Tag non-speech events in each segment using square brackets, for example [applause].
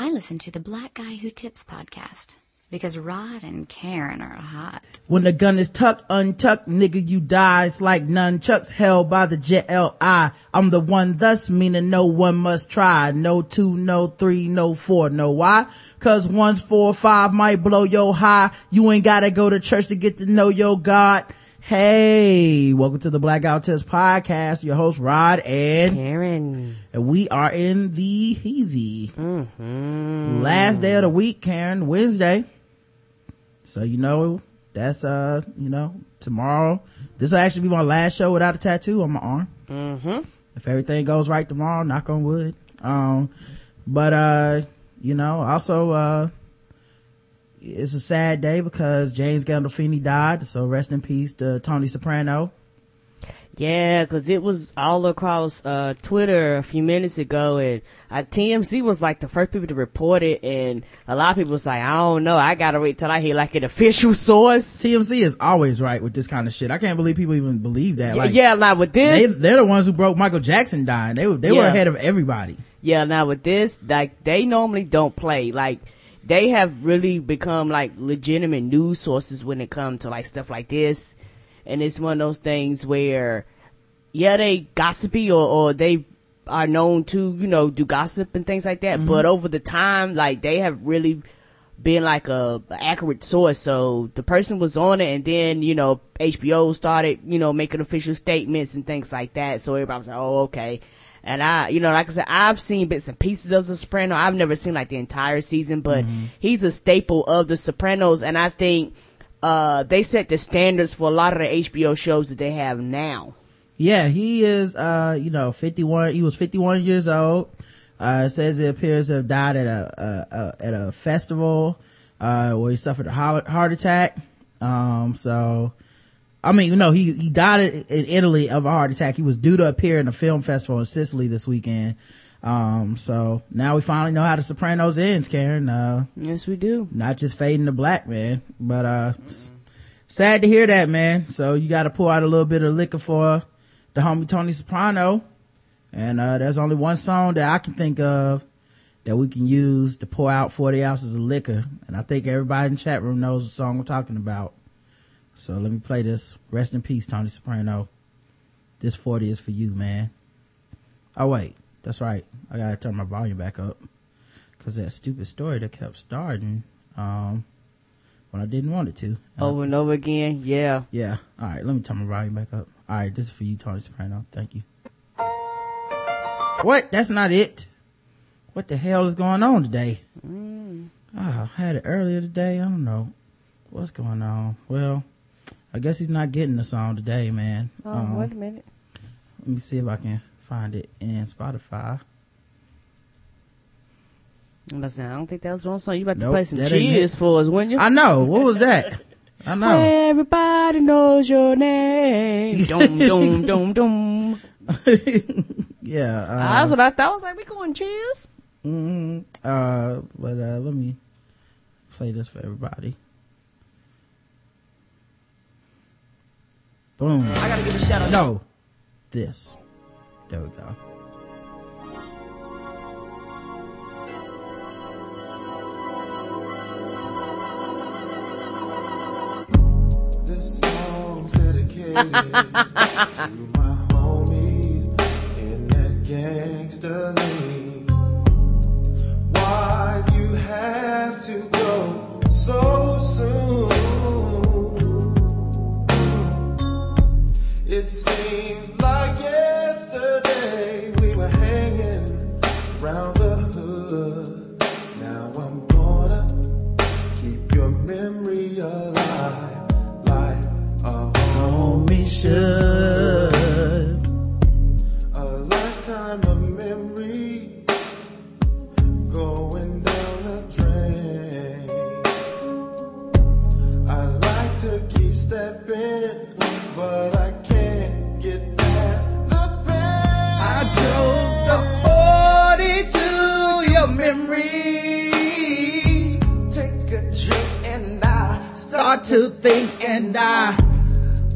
I listen to the Black Guy Who Tips podcast because Rod and Karen are hot. When the gun is tucked, untucked, nigga, you die. It's like nunchucks held by the JLI. I'm the one thus meaning no one must try. No two, no three, no four. No why? Cause one's four, five might blow your high. You ain't gotta go to church to get to know your God. Hey, welcome to the Blackout Test podcast. Your host Rod and Karen. And we are in the Heezy. Mm-hmm. Last day of the week, Karen, Wednesday. So, you know, that's, uh, you know, tomorrow. This will actually be my last show without a tattoo on my arm. Mm-hmm. If everything goes right tomorrow, knock on wood. Um, but, uh, you know, also, uh, it's a sad day because James Gandolfini died. So rest in peace to Tony Soprano. Yeah, cause it was all across, uh, Twitter a few minutes ago and uh, TMZ was like the first people to report it and a lot of people was like, I don't know, I gotta wait till I hear like an official source. TMZ is always right with this kind of shit. I can't believe people even believe that. Yeah, Like, yeah, now with this, they're the ones who broke Michael Jackson dying. They were, they were Yeah. ahead of everybody. yeah, now with this, like they normally don't play, like, they have really become like legitimate news sources when it comes to like stuff like this. And it's one of those things where, yeah, they gossipy or, or they are known to, you know, do gossip and things like that. Mm-hmm. But over the time, like they have really been like a, a accurate source. So the person was on it and then, you know, HBO started, you know, making official statements and things like that. So everybody was like, oh, okay. And I, you know, like I said, I've seen bits and pieces of The Soprano. I've never seen like the entire season, but he's a staple of The Sopranos. And I think, uh, they set the standards for a lot of the HBO shows that they have now. Yeah, he is, uh, you know, 51, he was 51 years old. Uh, it says it appears to have died at a, a, a at a festival, uh, where he suffered a heart heart attack. Um, so, I mean, no, he, he died in in Italy of a heart attack. He was due to appear in a film festival in Sicily this weekend. Um, so now we finally know how the Sopranos ends, Karen. Uh, Yes, we do. not just fading to black, man. But, uh, s- sad to hear that, man. So you gotta pour out a little bit of liquor for the homie Tony Soprano. And, uh, there's only one song that I can think of that we can use to pour out 40 ounces of liquor. And I think everybody in the chat room knows the song we're talking about. So let me play this. Rest in peace, Tony Soprano. This 40 is for you, man. Oh wait, that's right. I gotta turn my volume back up because that stupid story that kept starting um when I didn't want it to. Uh, Over and over again. Yeah. yeah. All right, let me turn my volume back up. All right, this is for you, Tony Soprano. Thank you. What? That's not it. What the hell is going on today? Mm. Oh, I had it earlier today. I don't know what's going on. Well, I guess he's not getting the song today, man. Oh, Um, wait a minute. let me see if I can find it in Spotify. I'm about to say, I don't think that was the wrong song. You about to Nope, play some cheers for us, wouldn't you? I know. What was that? I know. Everybody knows your name. [laughs] dum, dum, dum, dum. [laughs] yeah. Uh, That's what I thought. I was like, we going cheers? Mm, uh, but uh, let me play this for everybody. Boom. I gotta give a shout out. No, this. There we go. This song's dedicated [laughs] to my homies in that gangster lean. Why'd you have to go so It seems like yesterday we were hanging around the hood. Now I'm gonna keep your memory alive like a Homie should. To think and I.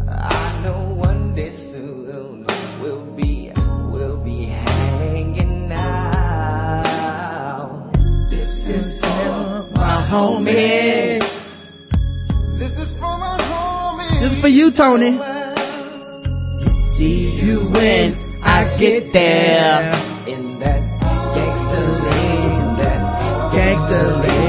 I know one day soon we'll be, we'll be hanging out. This is for my homies. This is for my homies. This is for you, Tony. See you when I get there. In that gangster lane, that Gangsta League.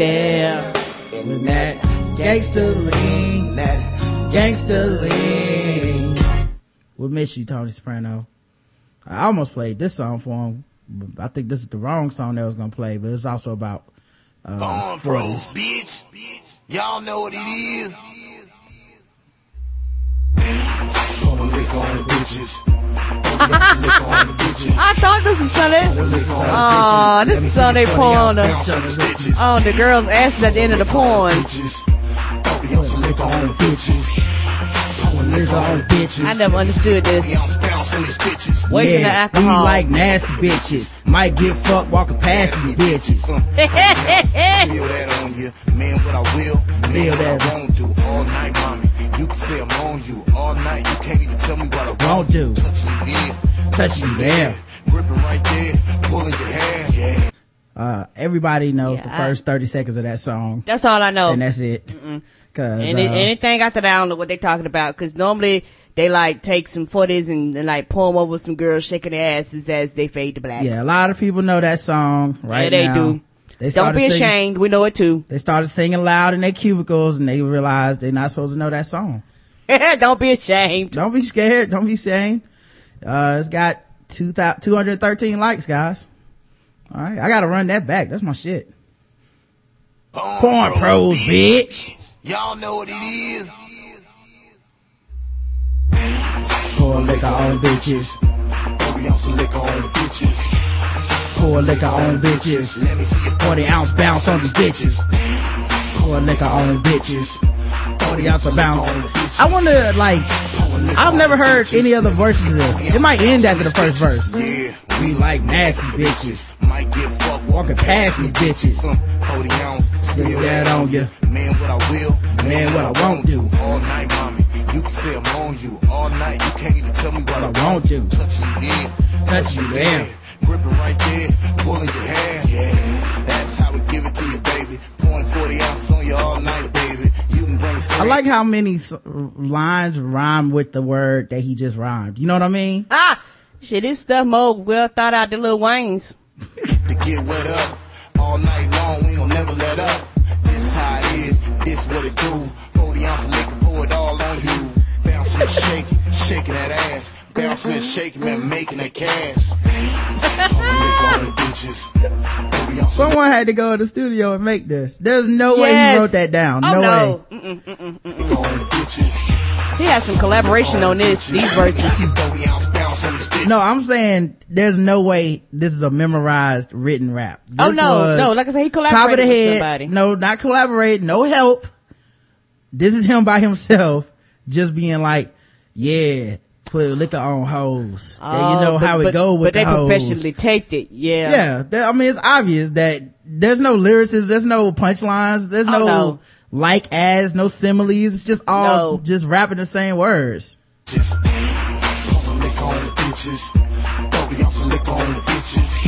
There. With that gangsta lean, That gangsta lean. We'll miss you, Tony Soprano. I almost played this song for him. I think this is the wrong song that I was gonna play, but it's also about uh, Born 40s. bitch. Y'all know what it is. Bitches. lick on bitches. [laughs] I thought this was Sunday. Oh, this is Sunday porn on the, Bounce on these bitches. on the girls' asses at the end of the porn. Bitches. Bounce lick on bitches. Lick on bitches. I never understood this. Bounce, bounce on these bitches. Wasting the Yeah, we like nasty bitches. Might get fucked walking past these bitches. [laughs] Feel that on you. Man, what I will. Man, Feel what that. I won't do all night, mommy. You can say I'm on you all night. You can't even tell me what I Won't do. Touching you here. Touching you there. Gripping right there. Pulling your hair. Yeah. Uh, everybody knows Yeah, the I- first 30 seconds of that song. That's all I know. And that's it. Cause, Any, uh, anything after that, I don't know what they're talking about. Cause normally they like take some footies and, and like them over some girls shaking their asses as they fade to black. yeah, a lot of people know that song right Yeah, they now. do. They Don't started be singing- ashamed. We know it too. They started singing loud in their cubicles and they realized they're not supposed to know that song. [laughs] Don't be ashamed. Don't be scared. Don't be ashamed. Uh, it's got 2,000 213 likes, guys. All right. I gotta run that back. That's my shit. Born Porn pros, bitch. Y'all know what it is. Pour liquor on bitches. Bounce lick on bitches. Pour liquor on bitches. Let me see you 40 ounce bounce on these bitches. Pour liquor on bitches. 40 ounce of bounce. I wonder, like, I've never heard any other verses of this. It might end after the first verse. Yeah, We like nasty bitches. might get fucked Walking past these bitches. Uh, 40 ounce, Spill that on ya. Man, what I will, Man, what I won't do. All night, mommy. You can say I'm on you all night. You can't even tell me what, What I won't do. Touch you here, Touch you there. Gripping right there, pulling your hair. Yeah, that's how we give it to you, baby. Pouring 40 ounces on you all night, baby. You can bring. I like how many s- lines rhyme with the word that he just rhymed. You know what I mean? [laughs] Ah, shit, this stuff more well thought out than Lil Wayne's. to get wet up all night long. We gon' never let up. This how it is. This what it do. 40 ounce of liquor, Bouncing and shaking, shaking that ass. Bouncing and shaking, man, making that cash. Lick on bitches. 40 ounce Someone had to go to the studio and make this. There's no way he wrote that down. Oh no, no. way. Mm-mm. He had some collaboration on this, these verses. 40 ounce bounce on these bitches. No, I'm saying there's no way this is a memorized written rap. Oh no, no, like I said, he top of collaborated the with head. somebody. No, not collaborate. No help. This is him by himself, just being like, yeah, put liquor on hoes. Yeah, you oh, know Oh, but- how it but- go with But they the hoes. professionally taped it, yeah. Yeah, that- I mean, it's obvious that there's no lyrics, there's no punchlines, there's Oh, no, no. like as, no similes. It's just all No. just rapping the same words. bitches. Pour lick on bitches. 40 ounce of lick on bitches.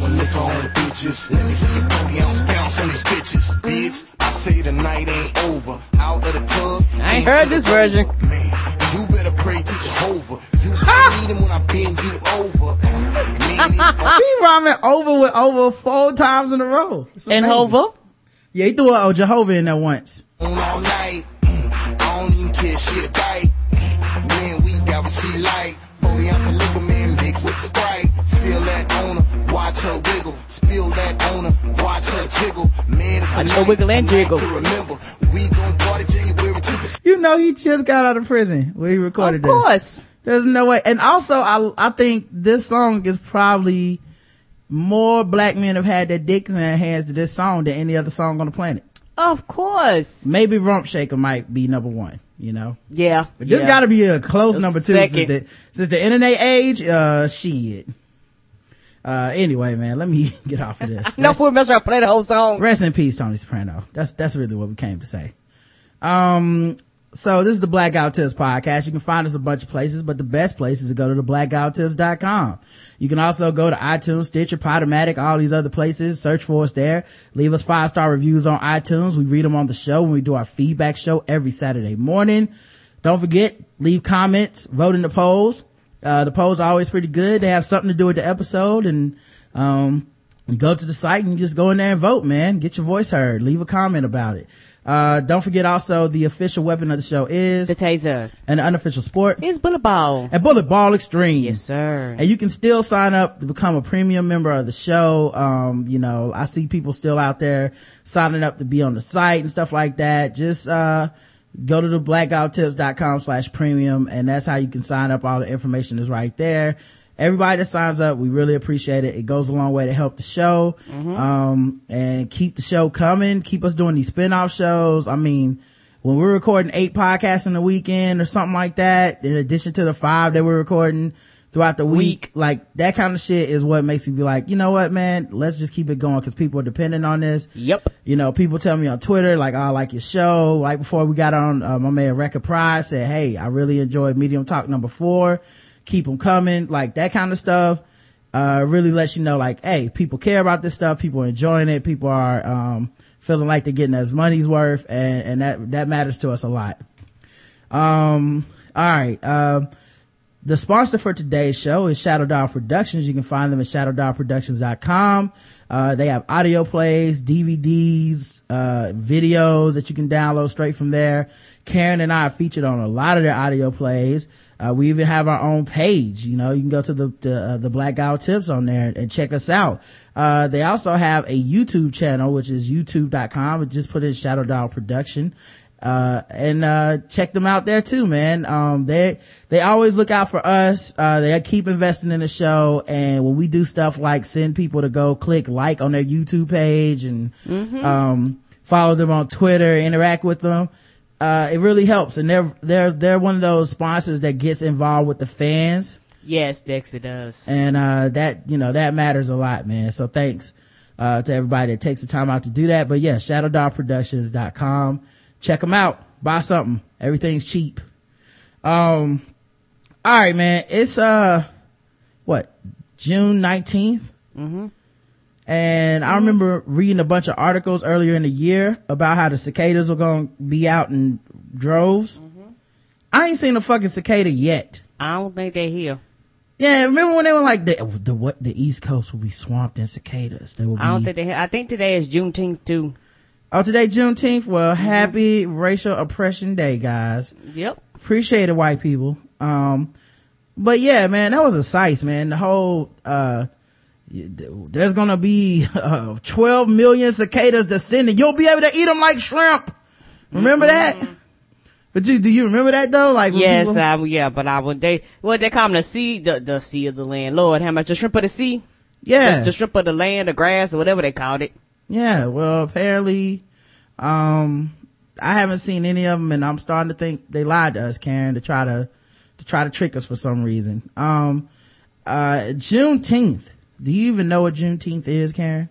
Pour lick on bitches. Let me see you 40 ounce bounce on these bitches. Bitch, I say the night ain't over. Out of the club. I ain't heard the this version. Man, you better pray to Jehovah. You need him when I bend you over. Man, He [laughs] rhyming over with over four times in a row. It's And amazing. Hova? Yeah, he threw a oh, Jehovah in there once. on all night. I don't even care shit bite. Man, we got what she like. Spill that on her, watch her wiggle. Spill that on her, watch her jiggle. Man, it's a Watch her night, wiggle and jiggle. To remember, we gon' party January to You know, he just got out of prison when he recorded this. Of this. course. There's no way. And also, I, I think this song is probably more black men have had their dicks in their hands to this song than any other song on the planet. Of course. Maybe Rump Shaker might be number one, you know? Yeah. But this yeah. gotta be a close number two since the, since the internet age, uh, shit. Uh, anyway, man, let me [laughs] get off of this. No fool mess around play the whole song. Rest in peace, Tony Soprano. That's, that's really what we came to say. Um, so this is the Blackout Tips podcast. You can find us a bunch of places, but the best place is to go to the blackouttips.com. You can also go to iTunes, Stitcher, Podomatic, all these other places. Search for us there. Leave us five star reviews on iTunes. We read them on the show when we do our feedback show every Saturday morning. Don't forget, leave comments, vote in the polls. Uh, the polls are always pretty good. They have something to do with the episode and, um, you go to the site and just go in there and vote, man. Get your voice heard. Leave a comment about it. Uh, don't forget also the official weapon of the show is The taser. an unofficial sport is bullet ball. and bullet ball extreme. Yes, sir. And you can still sign up to become a premium member of the show. Um, you know, I see people still out there signing up to be on the site and stuff like that. Just, uh, go to the blackouttips.com slash premium and that's how you can sign up. All the information is right there. Everybody that signs up, we really appreciate it. It goes a long way to help the show. Um, and keep the show coming. Keep us doing these spin-off shows. I mean, when we're recording eight podcasts in the weekend or something like that, in addition to the five that we're recording throughout the week, like that kind of shit is what makes me be like, you know what, man, let's just keep it going because people are dependent on this. Yep. You know, people tell me on Twitter, like, oh, I like your show. Like before we got on, uh, my man Record Pride said, hey, I really enjoyed Medium Talk number four. Keep them coming. Like that kind of stuff, uh, really lets you know, like, hey, people care about this stuff. People are enjoying it. People are, um, feeling like they're getting their money's worth and, and that, that matters to us a lot. Um, all right. Um, the sponsor for today's show is Shadow Dog Productions. You can find them at shadowdogproductions.com. Uh, they have audio plays, DVDs, uh, videos that you can download straight from there. Karen and I are featured on a lot of their audio plays. Uh, we even have our own page. You know, you can go to the, the, uh, the Black Guy Tips on there and check us out. Uh, they also have a YouTube channel, which is youtube.com. Just put in Shadow Dog Production uh and uh check them out there too man. Um they they always look out for us. Uh they keep investing in the show. And when we do stuff like send people to go click like on their youtube page and um follow them on twitter interact with them uh it really helps. And they're they're they're one of those sponsors that gets involved with the fans. Yes, Dexter does. and uh that you know that matters a lot man. So thanks uh to everybody that takes the time out to do that. But yeah shadowdogproductions.com check them out buy something everything's cheap um all right man it's uh what june 19th Mm-hmm. and I remember reading a bunch of articles earlier in the year about how the cicadas were going to be out in droves. Mm-hmm. I ain't seen a fucking cicada yet. I don't think they're here. Yeah, remember when they were like the the what the East Coast will be swamped in cicadas. They will be. I don't think they're. I think today is Juneteenth too. Oh, today Juneteenth. Well, Mm-hmm. happy Racial Oppression Day, guys. Yep. Appreciate it, white people. Um, but yeah, man, that was a sight, man. The whole uh, there's gonna be [laughs] uh, 12 million cicadas descending. You'll be able to eat them like shrimp. Remember that? But you, do you remember that though? Like, Yes, people- I, yeah, but I would they what they call them the sea the the sea of the land. Lord, how much the shrimp of the sea? yeah, The, the shrimp of the land, the grass, or whatever they called it. Yeah, well, apparently, um, I haven't seen any of them and I'm starting to think they lied to us, Karen, to try to, to try to trick us for some reason. Um, uh, Juneteenth. Do you even know what Juneteenth is, Karen?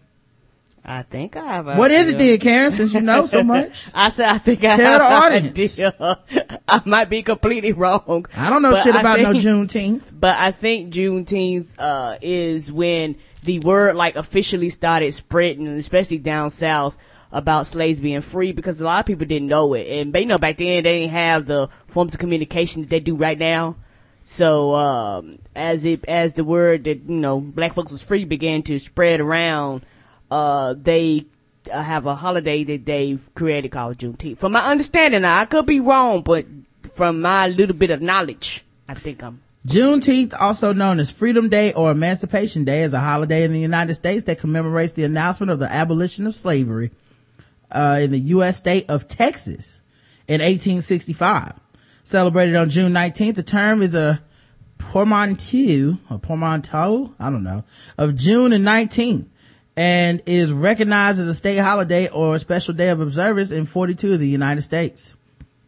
I think I have. a What is it then, Karen, since you know so much? [laughs] I said I think I Tell have the audience. idea. [laughs] I might be completely wrong. I don't know shit I about no think- Juneteenth. But I think Juneteenth uh, is when the word like officially started spreading, especially down south, about slaves being free because a lot of people didn't know it, and they you know back then they didn't have the forms of communication that they do right now. So um, as it as the word that you know black folks was free began to spread around, uh, they uh, have a holiday that they've created called Juneteenth. From my understanding, I could be wrong, but from my little bit of knowledge, I think I'm Juneteenth, also known as Freedom Day or Emancipation Day, is a holiday in the United States that commemorates the announcement of the abolition of slavery uh, in the U.S. state of Texas in 1865. Celebrated on June 19th, the term is a portmanteau, a portmanteau, I don't know, of June and 19th, and is recognized as a state holiday or a special day of observance in 42 of the United States.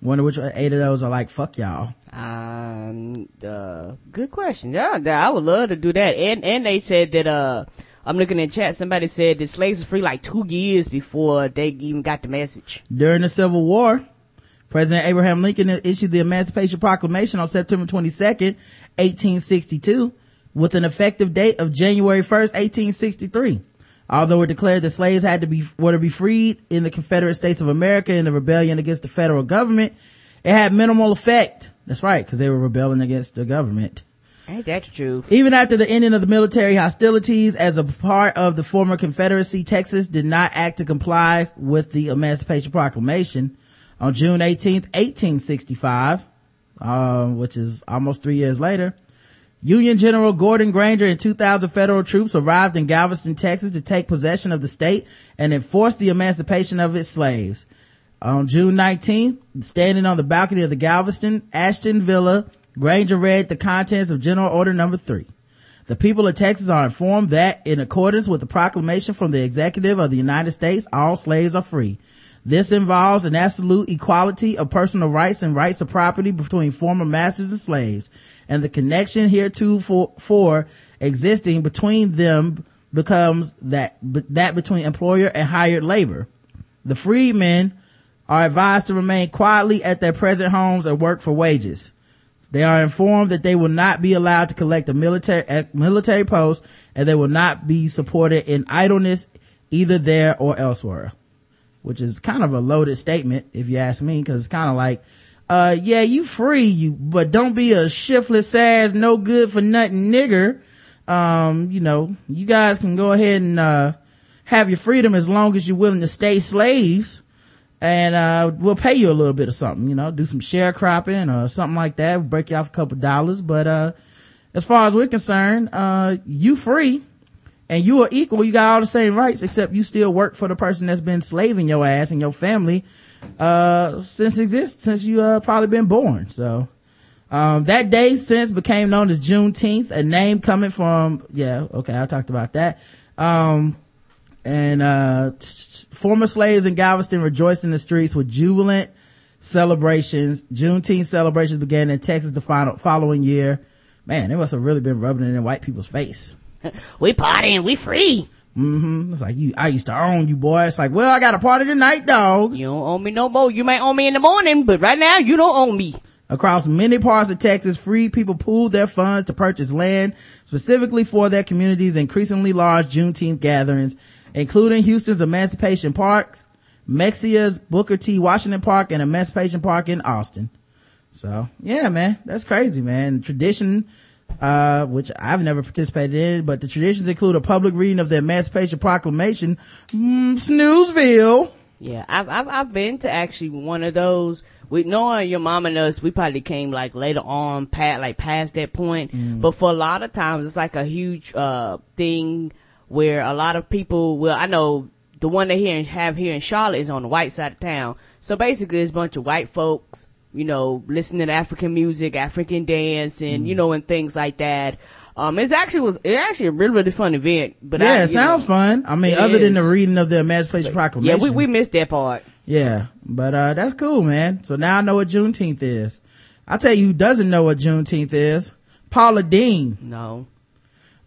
Wonder which eight of those are like, fuck y'all. Um, uh, good question. Yeah, yeah, I would love to do that. And and they said that uh, I'm looking in chat. Somebody said that slaves were free like two years before they even got the message. During the Civil War, President Abraham Lincoln issued the Emancipation Proclamation on September 22nd, 1862, with an effective date of January 1st, 1863. Although it declared that slaves had to be, were to be freed in the Confederate States of America in the rebellion against the federal government, it had minimal effect. That's right, because they were rebelling against the government. Ain't that truth? Even after the ending of the military hostilities as a part of the former Confederacy, Texas did not act to comply with the Emancipation Proclamation. On June 18th, 1865, uh, which is almost three years later, Union General Gordon Granger and 2,000 federal troops arrived in Galveston, Texas to take possession of the state and enforce the emancipation of its slaves. On June 19th, standing on the balcony of the Galveston Ashton Villa, Granger read the contents of General Order Number 3. The people of Texas are informed that in accordance with the proclamation from the executive of the United States, all slaves are free. This involves an absolute equality of personal rights and rights of property between former masters and slaves, and the connection heretofore for existing between them becomes that, that between employer and hired labor. The freedmen are advised to remain quietly at their present homes and work for wages. They are informed that they will not be allowed to collect a military, military post and they will not be supported in idleness either there or elsewhere which is kind of a loaded statement if you ask me because it's kind of like uh yeah you free you but don't be a shiftless ass no good for nothing nigger. Um you know you guys can go ahead and uh have your freedom as long as you're willing to stay slaves and uh we'll pay you a little bit of something you know do some sharecropping or something like that break you off a couple dollars but uh as far as we're concerned uh you free and you are equal. You got all the same rights, except you still work for the person that's been slaving your ass and your family, uh, since exist, since you, uh, probably been born. So, um, that day since became known as Juneteenth, a name coming from, yeah, okay, I talked about that. Um, and, uh, former slaves in Galveston rejoiced in the streets with jubilant celebrations. Juneteenth celebrations began in Texas the final, following year. Man, they must have really been rubbing it in white people's face. [laughs] we partying, we free. Mm-hmm. It's like you, I used to own you, boy. It's like, well, I got a party tonight, dog. You don't own me no more. You might own me in the morning, but right now you don't own me. Across many parts of Texas, free people pooled their funds to purchase land specifically for their communities' increasingly large Juneteenth gatherings, including Houston's Emancipation Parks, Mexia's Booker T. Washington Park, and Emancipation Park in Austin. So, yeah, man, that's crazy, man. Tradition uh, which I've never participated in, but the traditions include a public reading of the Emancipation Proclamation, mm, Snoozeville. Yeah, I've, I've, I've been to actually one of those. With knowing your mom and us, we probably came like later on, pat like past that point. Mm. But for a lot of times, it's like a huge uh thing where a lot of people. Well, I know the one they here have here in Charlotte is on the white side of town. So basically, it's a bunch of white folks you know, listening to African music, African dance, and you know, and things like that. Um, it's actually was it actually a really really fun event. But Yeah, I, it sounds know, fun. I mean, other than the reading of the Emancipation Proclamation. Yeah, we we missed that part. Yeah, but uh that's cool, man. So now I know what Juneteenth is. I'll tell you who doesn't know what Juneteenth is. Paula Deen. No,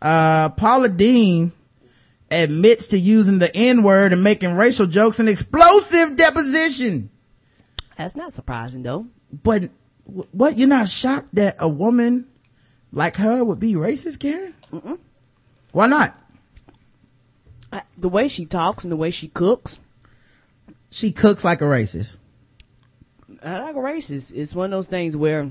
Uh Paula Deen admits to using the N-word and making racial jokes in explosive deposition. That's not surprising though. But what you're not shocked that a woman like her would be racist, Karen? Mm-mm. Why not? I- The way she talks and the way she cooks, She cooks like a racist. I like a racist. It's one of those things where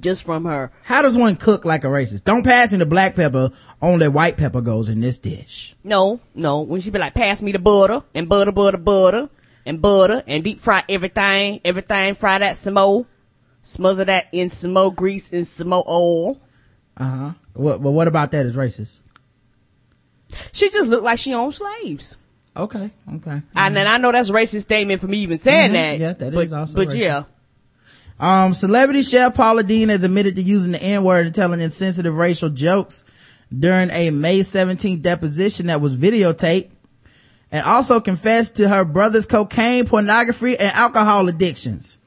just from her How does one cook like a racist? Don't pass me the black pepper, only white pepper goes in this dish. No, no. When she be like, pass me the butter and butter, butter, butter and butter and deep fry everything, everything, fry that some more, smother that in some more grease and some more oil. Uh-huh. What, but what about that is racist? She just looked like she owned slaves. Okay, okay. And then I know that's a racist statement for me even saying Mhm. that. Yeah, that but, is also But racist. yeah, Um, celebrity chef Paula Deen has admitted to using the N-word and telling insensitive racial jokes during a May 17th deposition that was videotaped and also confessed to her brother's cocaine, pornography, and alcohol addictions.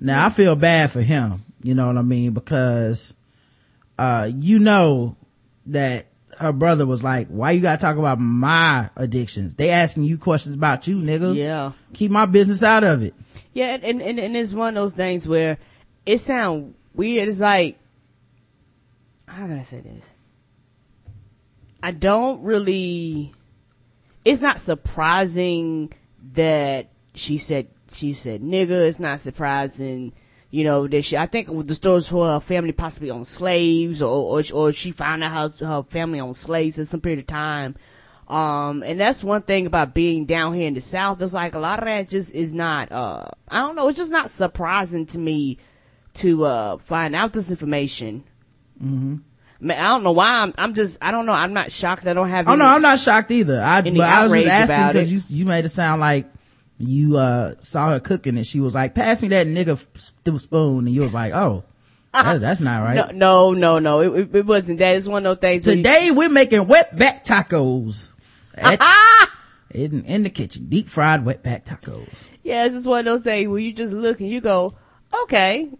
Now I feel bad for him You know what I mean? Because, uh, you know that her brother was like, why you gotta talk about my addictions? They asking you questions about you, nigga. Yeah. Keep my business out of it. Yeah, and, and, and it's one of those things where it sound weird. It's like, how can I say this? I don't really, it's not surprising that she said, she said nigga. It's not surprising, you know, that she, I think the stories for her family possibly on slaves or, or, or she found out her, her family on slaves at some period of time. Um, and that's one thing about being down here in the South. It's like a lot of that just is not, uh, I don't know. It's just not surprising to me to, uh, find out this information. Mm-hmm. I don't know why I'm, I'm just, I don't know. I'm not shocked. I don't have. Oh any- no, I'm not shocked either. I, but I was just asking because you, you made it sound like you, uh, saw her cooking and she was like, pass me that nigga spoon. And you was like, oh, that- [laughs] that's not right. No, no, no, no. It, it, it wasn't that. It's one of those things. where you- Today we're making wet back tacos. At- [laughs] in, in the kitchen, deep fried wet back tacos. Yeah, it's just one of those things where you just look and you go, okay,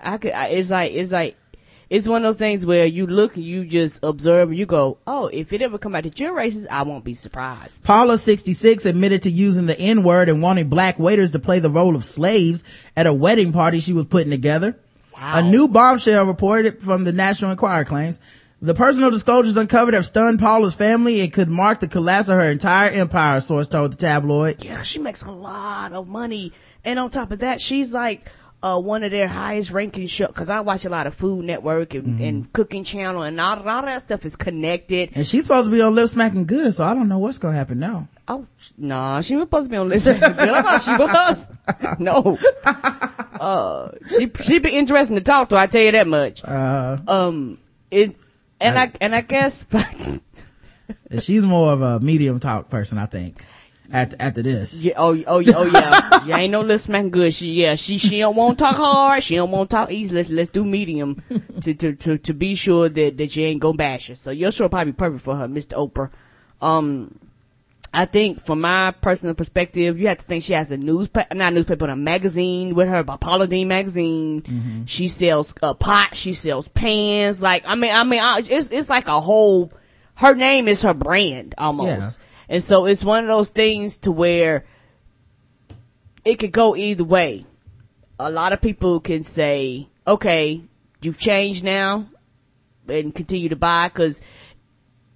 I could. I, it's like it's like it's one of those things where you look and you just observe and you go, oh, if it ever come out that you're racist, I won't be surprised. Paula, 66, admitted to using the N-word and wanting black waiters to play the role of slaves at a wedding party she was putting together. Wow. A new bombshell reported from the National Enquirer claims the personal disclosures uncovered have stunned Paula's family and could mark the collapse of her entire empire, a source told the tabloid. Yeah, she makes a lot of money, and on top of that, she's like. Uh, one of their highest ranking shows, cause I watch a lot of Food Network and, and Cooking Channel and all, all that stuff is connected. And she's supposed to be on Lip Smacking Good, so I don't know what's gonna happen now. Oh, nah, she was supposed to be on list. I thought she was. [laughs] No. Uh, she, she'd be interesting to talk to, I tell you that much. Uh, Um, it, and I, and I guess, [laughs] she's more of a medium talk person, I think. After, after this. yeah, oh, oh, yeah, oh, [laughs] yeah. Yeah, ain't no list smacking good. She, yeah, she, she don't want to talk hard. She don't want to talk easy. Let's, let's do medium [laughs] to, to, to, to be sure that, that you ain't gonna bash her. So your show probably perfect for her, Mr. Oprah. Um, I think from my personal perspective, you have to think she has a newspaper, not a newspaper, but a magazine with her, by Paula Deen magazine. She sells uh, pot, she sells pans. Like, I mean, I mean, I, it's, it's like a whole, her name is her brand almost. And so it's one of those things to where it could go either way. A lot of people can say, okay, you've changed now and continue to buy because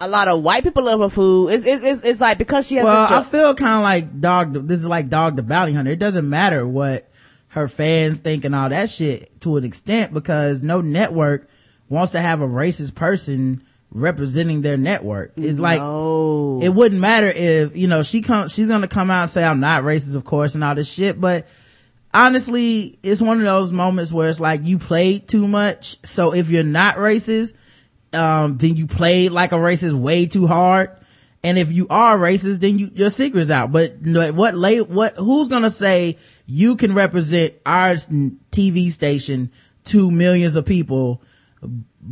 a lot of white people love her food. It's, it's, it's, it's like because she has Well, a- I feel kind of like dog. This is like dog the bounty hunter. It doesn't matter what her fans think and all that shit to an extent because no network wants to have a racist person representing their network. It's like no. it wouldn't matter if you know she comes. She's gonna come out and say I'm not racist, of course, and all this shit. But honestly, it's one of those moments where it's like you played too much. So if you're not racist, um, then you played like a racist way too hard. And if you are racist, then you, your secret's out. But what late, what, who's gonna say you can represent our TV station to millions of people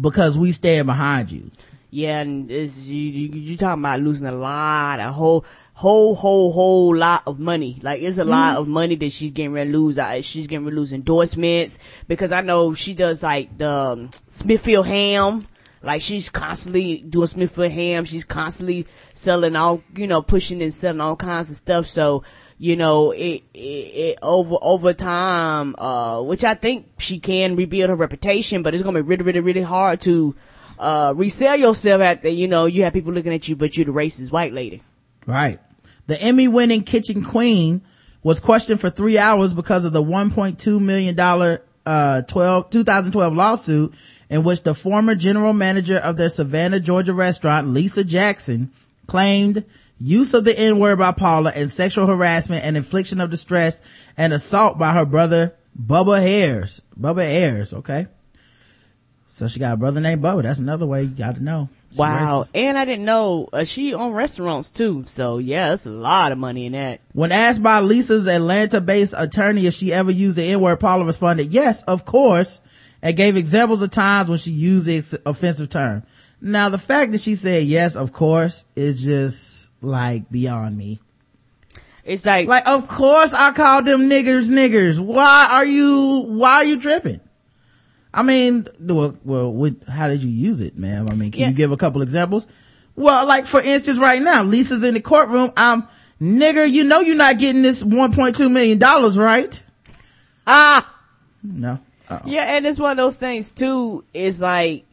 because we stand behind you? Yeah, and it's, you, you, you talking about losing a lot, a whole, whole, whole, whole lot of money. Like, it's a lot of money that she's getting ready to lose. She's getting ready to lose endorsements because I know she does like the um, Smithfield ham. Like, she's constantly doing Smithfield ham. She's constantly selling all, you know, pushing and selling all kinds of stuff. So, you know, it, it, it over, over time, uh, which I think she can rebuild her reputation, but it's gonna be really, really, really hard to, uh, resell yourself after, you know, you have people looking at you, but you're the racist white lady. Right. The Emmy winning kitchen queen was questioned for three hours because of the $1.2 million, uh, 12, 2012 lawsuit in which the former general manager of their Savannah, Georgia restaurant, Lisa Jackson, claimed use of the N-word by Paula and sexual harassment and infliction of distress and assault by her brother, Bubba Hiers. Bubba Hiers, okay? So she got a brother named Bo. That's another way you got to know. She Wow. And I didn't know, uh, she own restaurants too. So yeah, that's a lot of money in that. When asked by Lisa's Atlanta-based attorney if she ever used the N-word, Paula responded, yes, of course, and gave examples of times when she used the ex- offensive term. Now, the fact that she said yes, of course, is just like beyond me. It's like, Like, of course I called them niggers niggers. Why are you, why are you tripping? I mean, well, well what, how did you use it, ma'am? I mean, can Yeah. you give a couple examples? Well, like for instance, right now, Lisa's in the courtroom. I'm, nigga, you know you're not getting this 1.2 million dollars, right? Ah! No. Uh-oh. Yeah, and it's one of those things too, is like,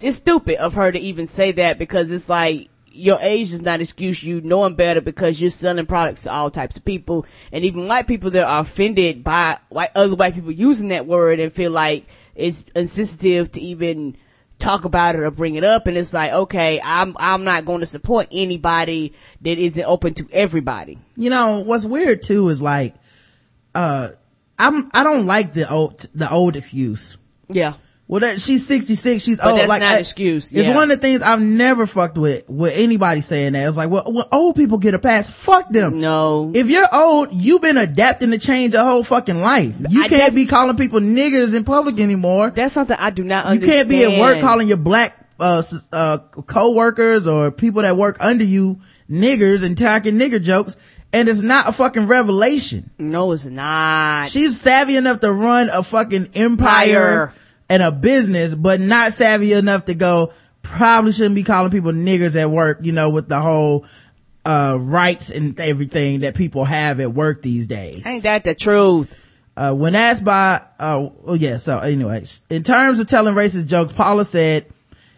it's stupid of her to even say that because it's like, your age does not excuse you knowing better because you're selling products to all types of people. And even white people that are offended by white, other white people using that word and feel like it's insensitive to even talk about it or bring it up. And it's like okay i'm i'm not going to support anybody that isn't open to everybody. You know, what's weird too is like, uh, I'm, I don't like the old, the old excuse. yeah Well, that she's 66. She's But old. that's like, not I- an excuse, It's one of the things I've never fucked with, with anybody saying that. It's like, well, when old people get a pass, fuck them. no If you're old, you've been adapting to change your whole fucking life. You I can't be calling people niggers in public anymore. That's something I do not understand. You can't be at work calling your black, uh, uh, co-workers or people that work under you niggers and talking nigger jokes. And it's not a fucking revelation. No, it's not. She's savvy enough to run a fucking empire Empire. And a business, but not savvy enough to go, probably shouldn't be calling people niggers at work, you know, with the whole, uh, rights and everything that people have at work these days. Ain't that the truth? Uh, when asked by, uh, oh yeah, so anyways, in terms of telling racist jokes, Paula said,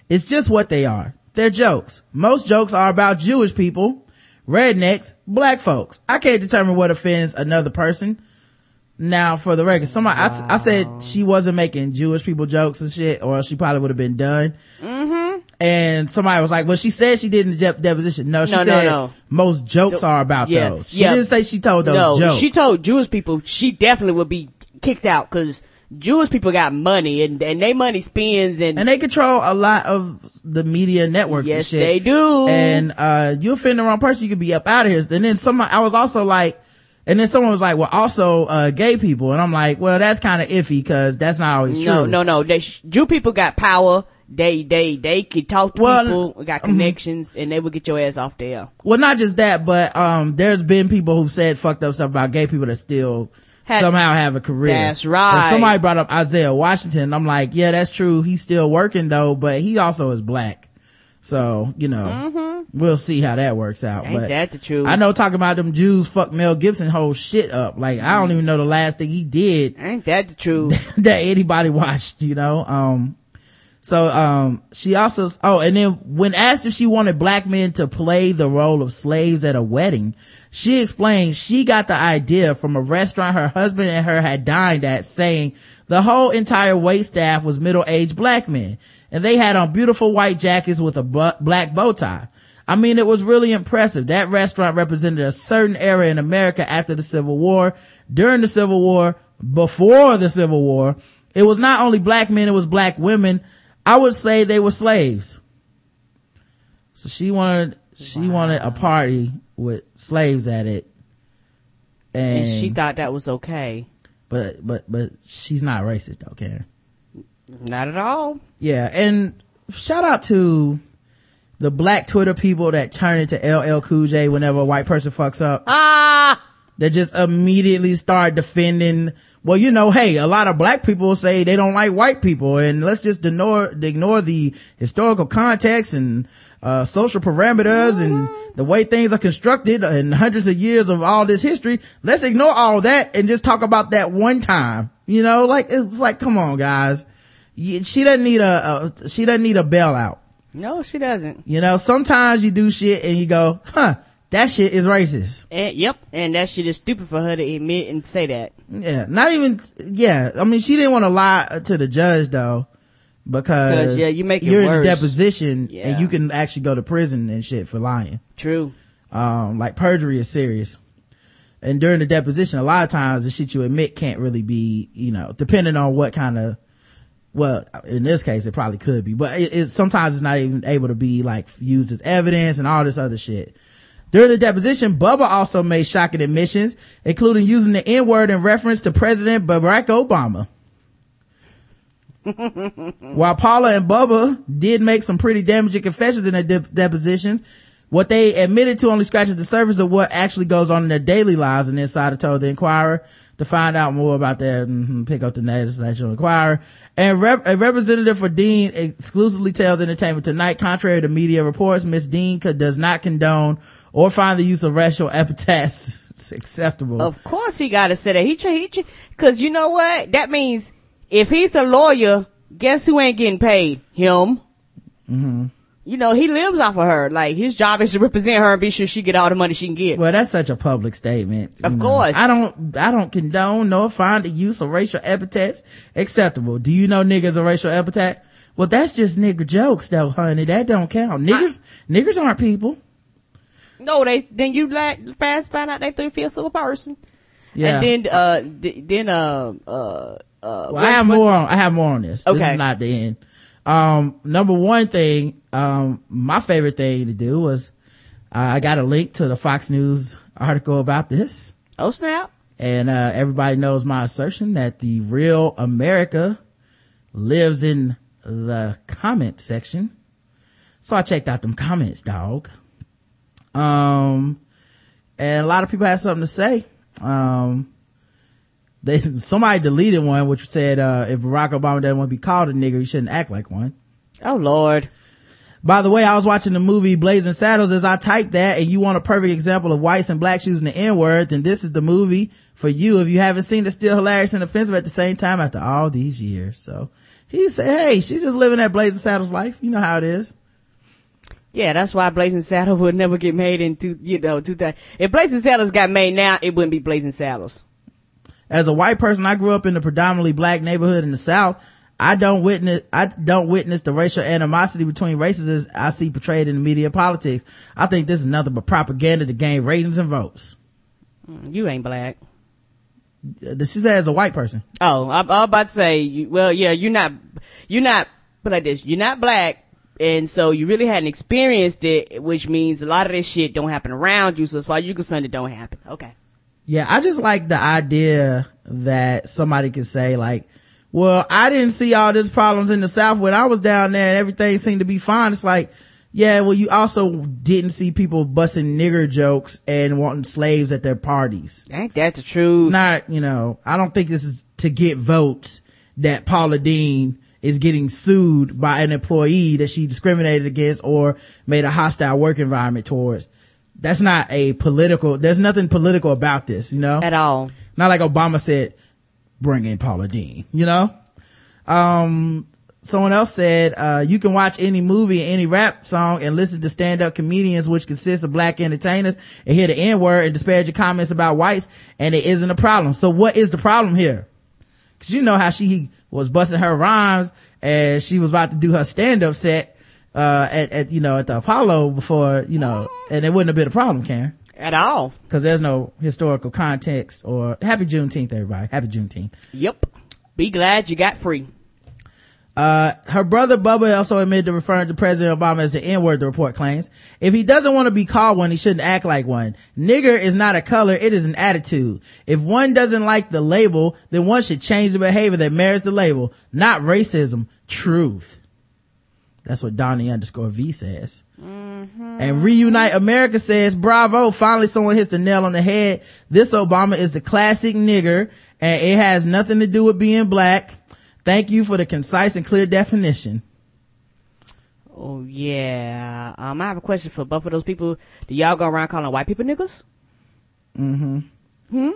it's just what they are. They're jokes. Most jokes are about Jewish people, rednecks, black folks. I can't determine what offends another person. Now, for the record, somebody, I, I said she wasn't making Jewish people jokes and shit, or she probably would have been done. Mm-hmm. And somebody was like, well, she said she did in the de- deposition. No, she No, no, said no. most jokes are about Yeah, those. She yeah. didn't say she told those no, jokes. she told Jewish people she definitely would be kicked out because Jewish people got money and and they money spends and, and they control a lot of the media networks and yes shit. they do. And, uh, you offend the wrong person, you could be up out of here. And then somebody, I was also like, and then someone was like, well, also, uh, gay people. And I'm like, well, that's kind of iffy because that's not always true. no, no, no. They, Jew people got power. They they they could talk to Well, people, got connections, and they would get your ass off there. Well, not just that, but, um, there's been people who've said fucked up stuff about gay people that still Had- somehow have a career. That's right. And somebody brought up Isaiah Washington. I'm like, yeah, that's true. He's still working though, but he also is black. So, you know, we'll see how that works out. Mm-hmm. Ain't but that the truth? I know talking about them Jews fuck Mel Gibson whole shit up. Like, I don't even know the last thing he did Ain't that the truth? [laughs] that anybody watched, you know? Um, so, um, she also, oh, and then when asked if she wanted black men to play the role of slaves at a wedding, she explained she got the idea from a restaurant her husband and her had dined at saying the whole entire wait staff was middle-aged black men and they had on beautiful white jackets with a bu- black bow tie. I mean, it was really impressive. That restaurant represented a certain era in America after the Civil War, during the Civil War, before the Civil War. It was not only black men, it was black women. I would say they were slaves. So she wanted, she wanted a party with slaves at it. And, and she thought that was okay. but, but, but she's not racist though, Karen. Not at all. Yeah, and shout out to the black Twitter people that turn into LL Cool J whenever a white person fucks up. Ah, That just immediately start defending, well, you know, hey, a lot of black people say they don't like white people and let's just ignore, ignore the historical context and, uh, social parameters and the way things are constructed and hundreds of years of all this history. Let's ignore all that and just talk about that one time. You know, like, it's like, come on guys. She doesn't need a, a she doesn't need a bailout. no, she doesn't. You know, sometimes you do shit and you go, huh, that shit is racist. And yep, and that shit is stupid for her to admit and say that. Yeah, not even, yeah. I mean, she didn't want to lie to the judge though, because yeah, you make it you're in worse. a deposition Yeah. and you can actually go to prison and shit for lying. True. Um, like perjury is serious. And during the deposition, a lot of times the shit you admit can't really be, you know, depending on what kind of, well, in this case, it probably could be, but it, it sometimes it's not even able to be like used as evidence and all this other shit. During the deposition, Bubba also made shocking admissions, including using the N-word in reference to President Barack Obama. [laughs] While Paula and Bubba did make some pretty damaging confessions in their de- depositions, What they admitted to only scratches the surface of what actually goes on in their daily lives, an insider told the Enquirer. To find out more about that, mhm, pick up the National Enquirer. And rep- a representative for Deen exclusively tells Entertainment Tonight, contrary to media reports, Miss Deen could, does not condone or find the use of racial epithets [laughs] acceptable. Of course he gotta say that. He, tr- he, tr- cause you know what? That means if he's the lawyer, guess who ain't getting paid? Him. Mm-hmm. You know, he lives off of her. Like, his job is to represent her and be sure she get all the money she can get. Well, that's such a public statement. Of know. course. I don't, I don't condone nor find the use of racial epithets acceptable. Do you know niggas a racial epithet? Well, that's just nigger jokes though, honey. That don't count. Niggers, niggers aren't people. No, they, then you like, fast find out they threw fifths of a person. Yeah. And then, uh, d- then, uh, uh, uh, Well, I have more on, I have more on this. This Okay. is not the end. Um, number one thing, um, my favorite thing to do was, uh, I got a link to the Fox News article about this. Oh snap. And, uh, everybody knows my assertion that the real America lives in the comment section. So I checked out them comments, dog. Um, and a lot of people had something to say. Um, they, [laughs] somebody deleted one which said, uh, if Barack Obama doesn't want to be called a nigger, he shouldn't act like one. Oh lord. By the way, I was watching the movie Blazing Saddles as I typed that and you want a perfect example of whites and blacks using the N-word, then this is the movie for you. If you haven't seen it, still hilarious and offensive at the same time after all these years. So he said, hey, she's just living that Blazing Saddles life. You know how it is. Yeah, that's why Blazing Saddles would never get made in two, you know, two two thousand. If Blazing Saddles got made now, it wouldn't be Blazing Saddles. As a white person, I grew up in a predominantly black neighborhood in the South. I don't witness, I don't witness the racial animosity between races as I see portrayed in the media politics. I think this is nothing but propaganda to gain ratings and votes. Mm, You ain't black. This is as a white person. Oh, I, I was about to say, well, yeah, you're not, you're not, but like this, you're not black, and so you really hadn't experienced it, which means a lot of this shit don't happen around you, so as far as you're concerned, it don't happen. Okay. Yeah, I just like the idea that somebody could say like, well, I didn't see all these problems in the South when I was down there and everything seemed to be fine. It's like, yeah, well, you also didn't see people busting nigger jokes and wanting slaves at their parties. Ain't that the truth? It's not, you know, I don't think this is to get votes that Paula Deen is getting sued by an employee that she discriminated against or made a hostile work environment towards. That's not a political, there's nothing political about this, you know? At all. Not like Obama said, bring in Paula Deen, you know? Um, someone else said, uh, you can watch any movie, any rap song and listen to stand-up comedians, which consists of black entertainers and hear the N-word and disparaging comments about whites and it isn't a problem. So what is the problem here? Cause you know how she was busting her rhymes and she was about to do her stand-up set, uh, at, at, you know, at the Apollo before, you know, and it wouldn't have been a problem, Karen At all. because there's no historical context or happy Juneteenth, everybody. Happy Juneteenth. Yep. Be glad you got free. Uh, her brother Bubba also admitted to referring to President Obama as the N-word, the report claims. If he doesn't want to be called one, he shouldn't act like one. Nigger is not a color, it is an attitude. If one doesn't like the label, then one should change the behavior that merits the label, not racism, truth. That's what Donnie underscore V says. And Reunite America says, bravo, finally someone hits the nail on the head. This Obama is the classic nigger and it has nothing to do with being black. Thank you for the concise and clear definition. Oh yeah. Um, I have a question for both of those people. Do y'all go around calling white people niggas? Mm-hmm. Hmm?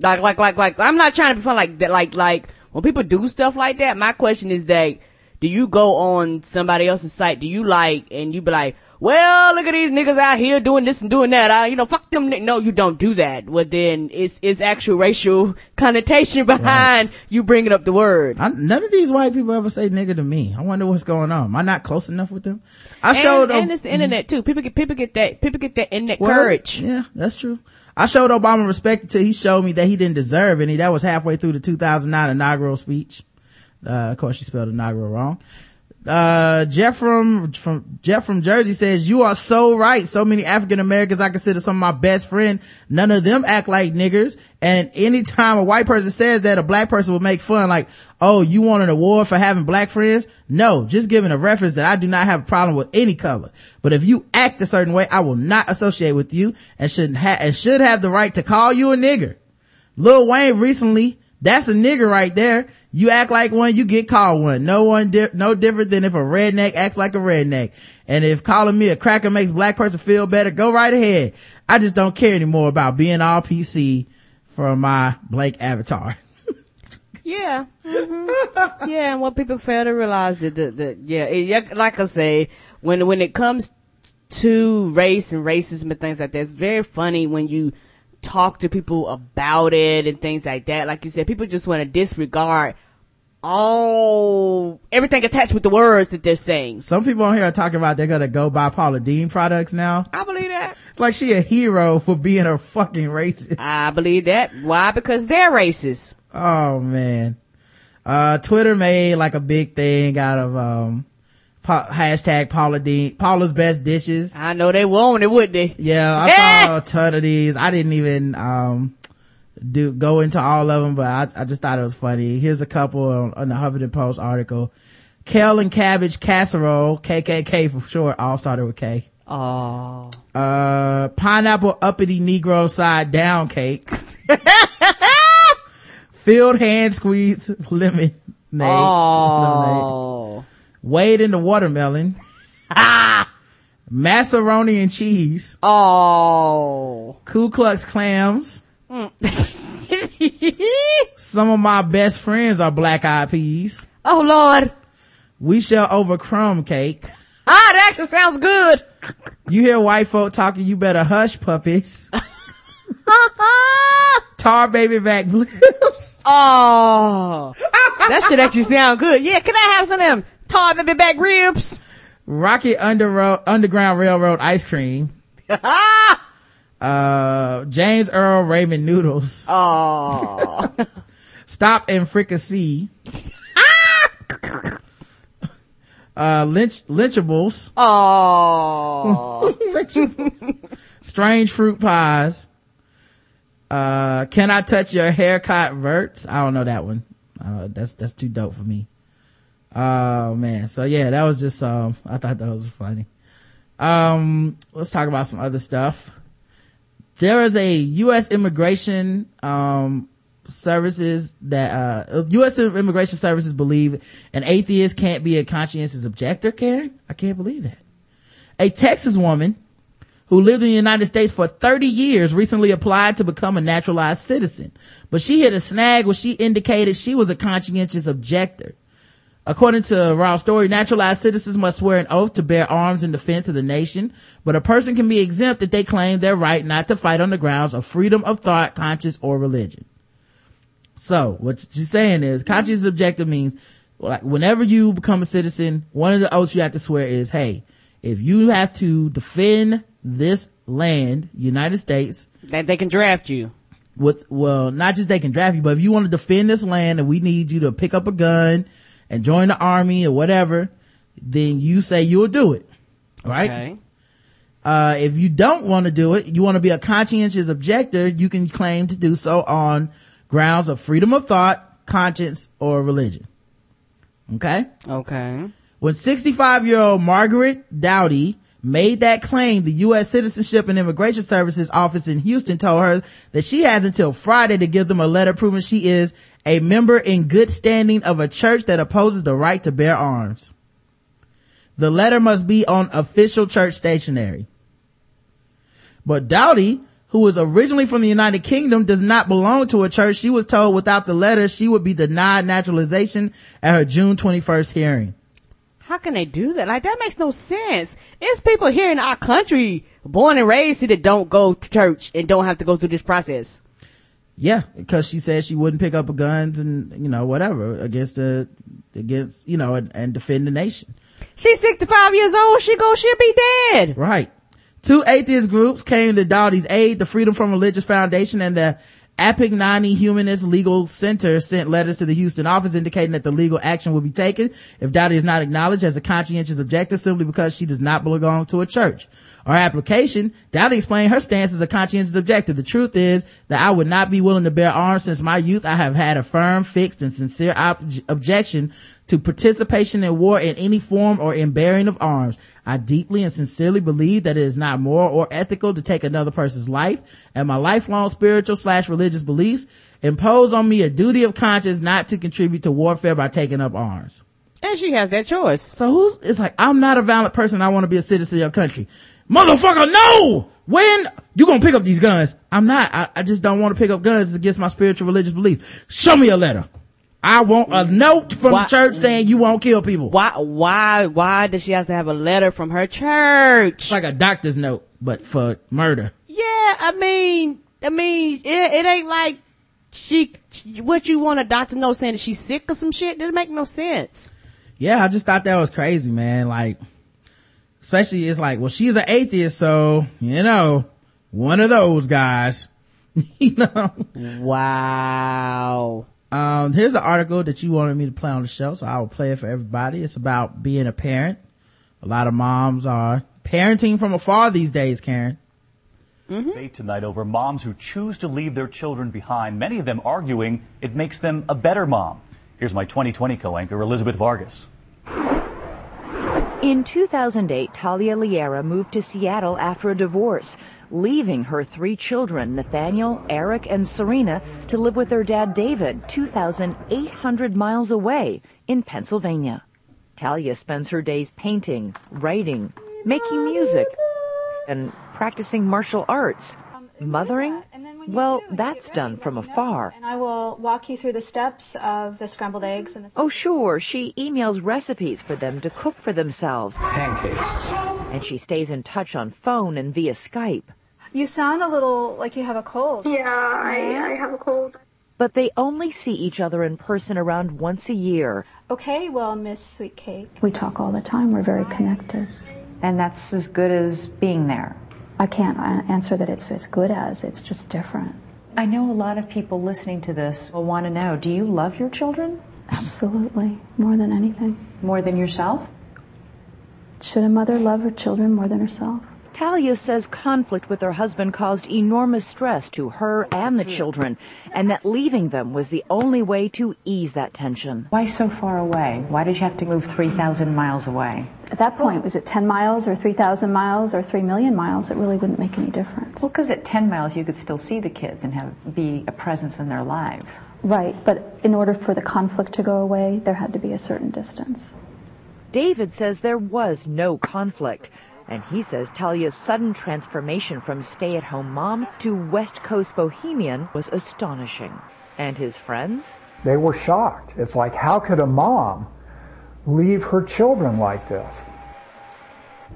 Like, like, like, like, I'm not trying to be fun like that, like, like, when people do stuff like that, my question is that, do you go on somebody else's site, do you like, and you be like, well, look at these niggas out here doing this and doing that, uh, you know, fuck them, ni-" no, you don't do that. Well then, it's, it's actual racial [laughs] connotation behind you bringing up the word. I, none of these white people ever say nigga to me. I wonder what's going on. Am I not close enough with them? I showed, and, and it's the internet too. People get, people get that, people get that internet Well, courage. Yeah, that's true. I showed Obama respect until he showed me that he didn't deserve any. That was halfway through the 2009 inaugural speech. Uh, of course, she spelled inaugural wrong. Uh, Jeff from, from, Jeff from Jersey says, you are so right. So many African Americans I consider some of my best friend. None of them act like niggers. And anytime a white person says that, a black person will make fun like, oh, you want an award for having black friends? No, just giving a reference that I do not have a problem with any color. But if you act a certain way, I will not associate with you and should have, and should have the right to call you a nigger. Lil Wayne recently, that's a nigger right there. You act like one, you get called one. No one, di- no different than if a redneck acts like a redneck. And if calling me a cracker makes black person feel better, go right ahead. I just don't care anymore about being all PC for my blank avatar. [laughs] Yeah. hmm yeah, and what people fail to realize that the, the yeah, it, like I say, when when it comes to race and racism and things like that, it's very funny when you talk to people about it and things like that. Like you said, people just want to disregard all everything attached with the words that they're saying. Some people on here are talking about they're gonna go buy Paula Deen products now. I believe that. It's like she a hero for being a fucking racist. I believe that. Why? Because they're racist. Oh man. Uh, Twitter made like a big thing out of, um, pa- hashtag Paula Deen, Paula's best dishes. I know they won't, it would they? Yeah, I saw a ton of these. I didn't even, um, do, go into all of them, but I, I just thought it was funny. Here's a couple on, on the Huffington Post article. Kale and cabbage casserole, KKK for short, all started with K. Oh. Uh, pineapple uppity Negro side down cake. [laughs] Filled hand squeeze lemon. [laughs] lemonade. Oh. Wade in the watermelon. [laughs] Macaroni and cheese. Oh. Ku Klux clams. [laughs] Some of my best friends are black eyed peas. Oh Lord. We shall overcome cake. Ah, that actually sounds good. You hear white folk talking, you better hush puppies. [laughs] Tar baby back blips. Oh. that should actually sound good. Yeah, can I have some of them tar baby back ribs? Rocky Underro- Underground Railroad ice cream. [laughs] Uh, James Earl Raymond noodles. Oh. [laughs] Stop and fricassee. [laughs] uh, lynch, lynchables. Oh. Strange fruit pies. Uh, can I touch your haircut verts? I don't know that one. Uh, that's, that's too dope for me. Oh man. So yeah, that was just, um, I thought that was funny. Um, let's talk about some other stuff. There is a U.S. immigration, um, services that, uh, U.S. immigration services believe an atheist can't be a conscientious objector, Karen. I can't believe that. A Texas woman who lived in the United States for 30 years recently applied to become a naturalized citizen, but she hit a snag when she indicated she was a conscientious objector. According to Raw Story, naturalized citizens must swear an oath to bear arms in defense of the nation, but a person can be exempt if they claim their right not to fight on the grounds of freedom of thought, conscience, or religion. So, what she's saying is, conscientious objective means, like, whenever you become a citizen, one of the oaths you have to swear is, hey, if you have to defend this land, United States, that they can draft you. with well not just they can draft you but if you want to defend this land and we need you to pick up a gun and join the army or whatever then you say you'll do it right Okay. uh if you don't want to do it you want to be a conscientious objector you can claim to do so on grounds of freedom of thought conscience or religion okay Okay. when 65 year old Margaret Doughty made that claim, the U.S. Citizenship and Immigration Services office in Houston told her that she has until Friday to give them a letter proving she is a member in good standing of a church that opposes the right to bear arms. The letter must be on official church stationery. But Doughty, who was originally from the United Kingdom, does not belong to a church. She was told without the letter, she would be denied naturalization at her June 21st hearing. How can they do that? Like that makes no sense. It's people here in our country, born and raised, that don't go to church and don't have to go through this process. Yeah, because she said she wouldn't pick up a guns and, you know, whatever against the, against, you know, and, and defend the nation. She's 65 years old. She go, she'll be dead. Right. Two atheist groups came to Doughty's aid, the Freedom from Religious Foundation and the Appignani Humanist Legal Center sent letters to the Houston office indicating that the legal action will be taken if Doughty is not acknowledged as a conscientious objector simply because she does not belong to a church. Our application, Doughty explained her stance as a conscientious objector. The truth is that I would not be willing to bear arms since my youth. I have had a firm, fixed, and sincere ob- objection to participation in war in any form or in bearing of arms. I deeply and sincerely believe that it is not moral or ethical to take another person's life and my lifelong spiritual slash religious beliefs impose on me a duty of conscience not to contribute to warfare by taking up arms. And she has that choice. So who's, it's like, I'm not a violent person. I want to be a citizen of your country. Motherfucker, no! When you gonna pick up these guns? I'm not. I, I just don't want to pick up guns against my spiritual religious belief. Show me a letter. I want a mm. note from Why- the church saying you won't kill people. Why, why, why does she have to have a letter from her church? It's like a doctor's note, but for murder. Yeah, I mean, I mean, it, it ain't like she, what you want a doctor note saying that she's sick or some shit? Doesn't make no sense. Yeah, I just thought that was crazy, man. Like, especially it's like, well, she's an atheist, so, you know, one of those guys, [laughs] you know. Wow. Um, here's an article that you wanted me to play on the show, so I will play it for everybody. It's about being a parent. A lot of moms are parenting from afar these days, Karen. mhm debate tonight over moms who choose to leave their children behind, many of them arguing it makes them a better mom. Here's my 2020 co-anchor, Elizabeth Vargas. In 2008, Talia Liera moved to Seattle after a divorce, leaving her three children, Nathaniel, Eric, and Serena, to live with their dad David, 2,800 miles away in Pennsylvania. Talia spends her days painting, writing, making music, and practicing martial arts. Mothering? Well, that's done from afar. And I will walk you through the steps of the scrambled eggs and the. Oh, sure, she emails recipes for them to cook for themselves. Pancakes. And she stays in touch on phone and via Skype. You sound a little like you have a cold. Yeah, I, I have a cold. But they only see each other in person around once a year. Okay, well, Miss Sweet Cake. We talk all the time. We're very connected. And that's as good as being there. I can't uh, answer that it's as good as, it's just different. I know a lot of people listening to this will want to know do you love your children Absolutely. More than anything. more than yourself? Should a mother love her children more than herself? Talia says conflict with her husband caused enormous stress to her and the children, and that leaving them was the only way to ease that tension. Why so far away? Why did you have to move 3,000 miles away? At that point, was it 10 miles or 3,000 miles or 3 million miles? It really wouldn't make any difference. Well, because at 10 miles you could still see the kids and have be a presence in their lives. Right, but in order for the conflict to go away, there had to be a certain distance. David says there was no conflict. And he says Talia's sudden transformation from stay at home mom to West Coast bohemian was astonishing. And his friends? They were shocked. It's like, how could a mom leave her children like this?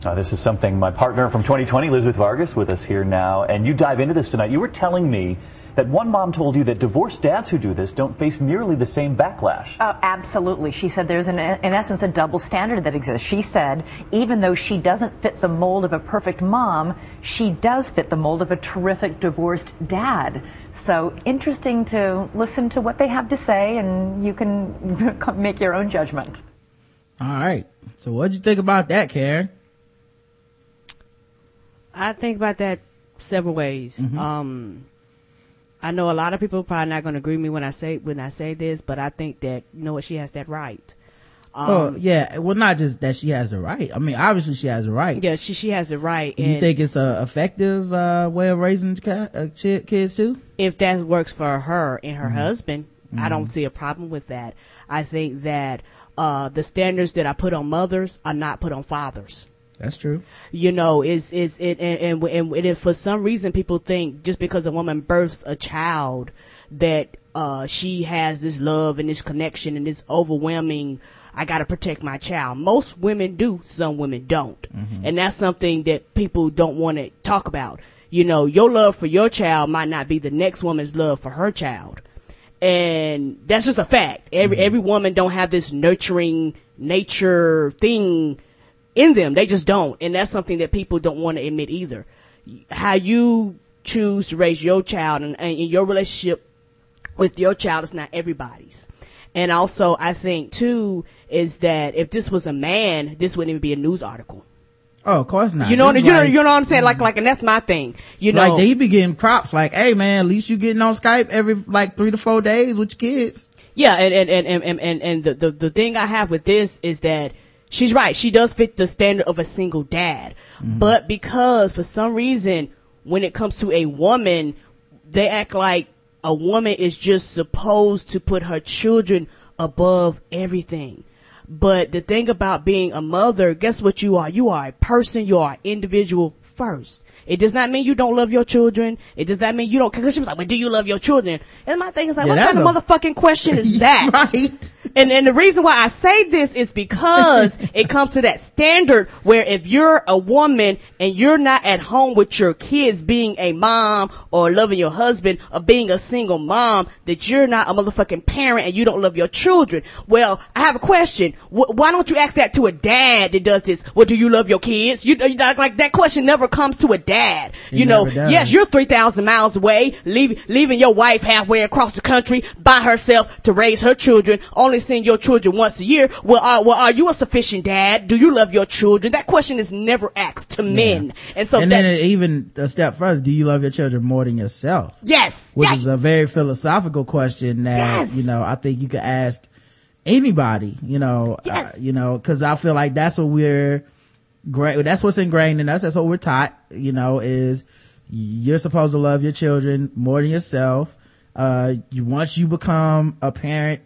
Uh, this is something my partner from 2020, Elizabeth Vargas, with us here now. And you dive into this tonight. You were telling me that one mom told you that divorced dads who do this don't face nearly the same backlash. Uh, absolutely. She said there's, an, in essence, a double standard that exists. She said even though she doesn't fit the mold of a perfect mom, she does fit the mold of a terrific divorced dad. So interesting to listen to what they have to say, and you can [laughs] make your own judgment. All right. So what'd you think about that, Karen? I think about that several ways. Mm-hmm. Um, I know a lot of people probably not going to agree with me when I say when I say this, but I think that you know what she has that right. Um, well, yeah. Well, not just that she has the right. I mean, obviously she has the right. yeah, she she has the right. You think it's a effective uh, way of raising uh, kids too? if that works for her and her Mm-hmm. husband, I don't see a problem with that. I think that uh, the standards that I put on mothers are not put on fathers. That's true. you know, is is it and, and and if for some reason people think just because a woman births a child that uh she has this love and this connection and this overwhelming I got to protect my child. Most women do, some women don't. And that's something that people don't want to talk about. You know, your love for your child might not be the next woman's love for her child. And that's just a fact. Every every woman don't have this nurturing nature thing in them. They just don't. And that's something that people don't want to admit either. How you choose to raise your child and, and your relationship with your child is not everybody's. And also, I think too, is that if this was a man, this wouldn't even be a news article. Oh, of course not. You know, you is know, you know what I'm saying? Like, like, and that's my thing. You know, like they be getting props like, hey man, at least you getting on Skype every like three to four days with your kids. Yeah, and and and and and, and the, the the thing I have with this is that she's right. She does fit the standard of a single dad, but because for some reason when it comes to a woman, they act like a woman is just supposed to put her children above everything. But the thing about being a mother, guess what you are? You are a person. You are an individual first. It does not mean you don't love your children. It does not mean you don't. Because she was like, "Well, do you love your children?" And my thing is like, Yeah, "What kind of motherfucking question is [laughs] that?" right. And and the reason why I say this is because [laughs] it comes to that standard where if you're a woman and you're not at home with your kids being a mom or loving your husband or being a single mom, that you're not a motherfucking parent and you don't love your children. Well, I have a question. Wh- why don't you ask that to a dad that does this? Well, do you love your kids? You, you like, like that question never comes to a dad. It you know, does. yes, you're 3,000 miles away, leave, leaving your wife halfway across the country by herself to raise her children, only seeing your children once a year. Well, are, well, are you a sufficient dad? Do you love your children? That question is never asked to men. And so and that, then even a step further, do you love your children more than yourself? yes, Which yes. is a very philosophical question that, Yes. you know, I think you could ask anybody, you know, uh, you know, cause I feel like that's what we're great. That's what's ingrained in us. That's what we're taught, you know, is you're supposed to love your children more than yourself. Uh, you, once you become a parent,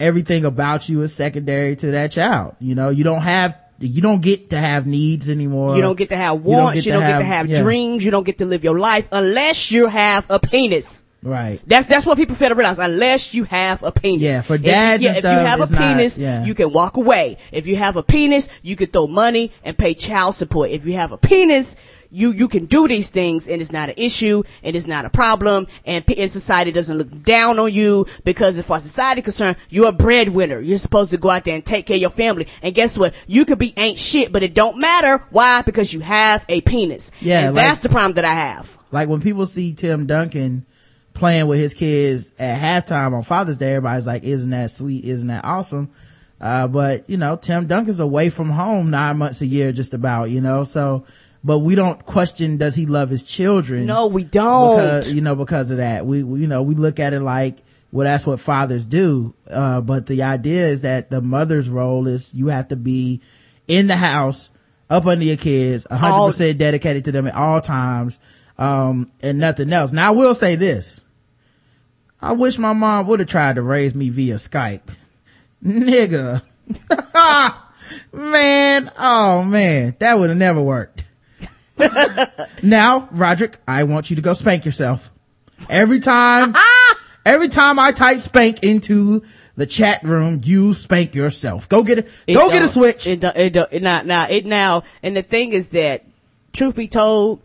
everything about you is secondary to that child. You know, you don't have, you don't get to have needs anymore. You don't get to have You don't wants. You don't get to have, yeah. dreams. You don't get to live your life unless you have a penis. Right. That's that's what people fail to realize. Unless you have a penis. Yeah, for If- dads yeah, and if you have a it's not- penis, yeah. you can walk away. If you have a penis, you can throw money and pay child support. If you have a penis, you you can do these things and it's not an issue and it's not a problem and, and society doesn't look down on you because if our society concerned, you're a breadwinner. You're supposed to go out there and take care of your family. And guess what? You could be ain't shit, but it don't matter. Why? Because you have a penis. Yeah, and like- that's the problem that I have. like when people see Tim Duncan playing with his kids at halftime on Father's Day, everybody's like, isn't that sweet? Isn't that awesome? Uh, but you know, Tim Duncan's away from home nine months a year, just about, you know, so, but we don't question, does he love his children? No, we don't. Because, you know, because of that. We, we, you know, we look at it like, well, that's what fathers do. Uh, but the idea is that the mother's role is you have to be in the house, up under your kids, hundred percent dedicated to them at all times, um, and nothing else. Now I will say this. I wish my mom would have tried to raise me via Skype. Nigga. [laughs] man, oh man, that would have never worked. [laughs] now, Roderick, I want you to go spank yourself. Every time, ah! every time I type spank into the chat room, you spank yourself. Go get a, It go get a switch. It don't, it don't, it not, now, it now, and the thing is that, truth be told,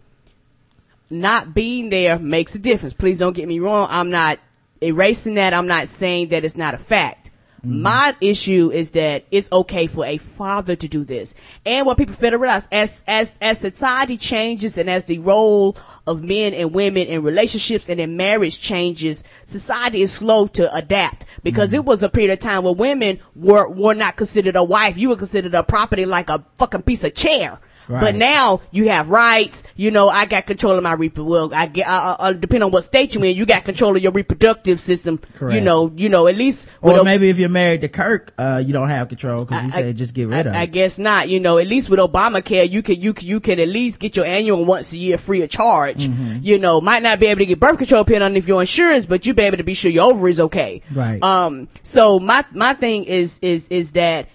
not being there makes a difference. Please don't get me wrong. I'm not erasing that. I'm not saying that it's not a fact. Mm-hmm. My issue is that it's okay for a father to do this. And what people fail to realize, as, as, as society changes and as the role of men and women in relationships and in marriage changes, society is slow to adapt because mm-hmm. it was a period of time where women were, were not considered a wife. You were considered a property like a fucking piece of chair. But now you have rights. You know, I got control of my reproductive. Well, I get, uh, uh, depending on what state you're in, you got control of your reproductive system. Correct. You know, you know, at least. Or maybe if you're married to Kirk, uh, you don't have control because he I- said just get rid of I, I guess not. You know, at least with Obamacare, you can you can you can at least get your annual once a year free of charge. Mm-hmm. You know, might not be able to get birth control pill underneath your insurance, but you be able to be sure your ovary is okay. Right. Um. So my my thing is is is that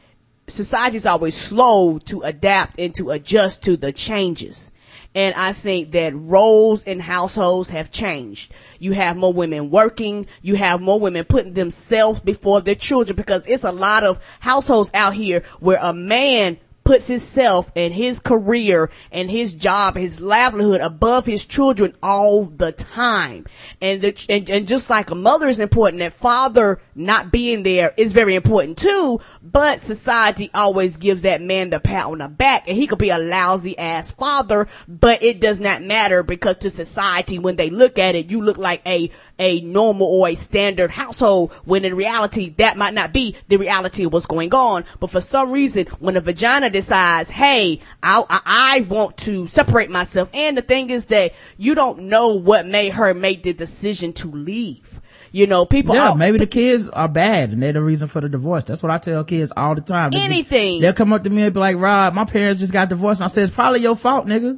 society is always slow to adapt and to adjust to the changes. And I think that roles in households have changed. You have more women working. You have more women putting themselves before their children because it's a lot of households out here where a man puts himself and his career and his job, his livelihood above his children all the time. And the, and, and just like a mother is important, that father not being there is very important too, but society always gives that man the pat on the back and he could be a lousy ass father, but it does not matter because to society, when they look at it, you look like a, a normal or a standard household when in reality that might not be the reality of what's going on. But for some reason, when a vagina decides, hey, I, I, I want to separate myself. And the thing is that you don't know what made her make the decision to leave. You know, people. Yeah, are, maybe the kids are bad and they're the reason for the divorce. That's what I tell kids all the time. Anything. They'll come up to me and be like, Rob, my parents just got divorced. And I say, it's probably your fault, nigga.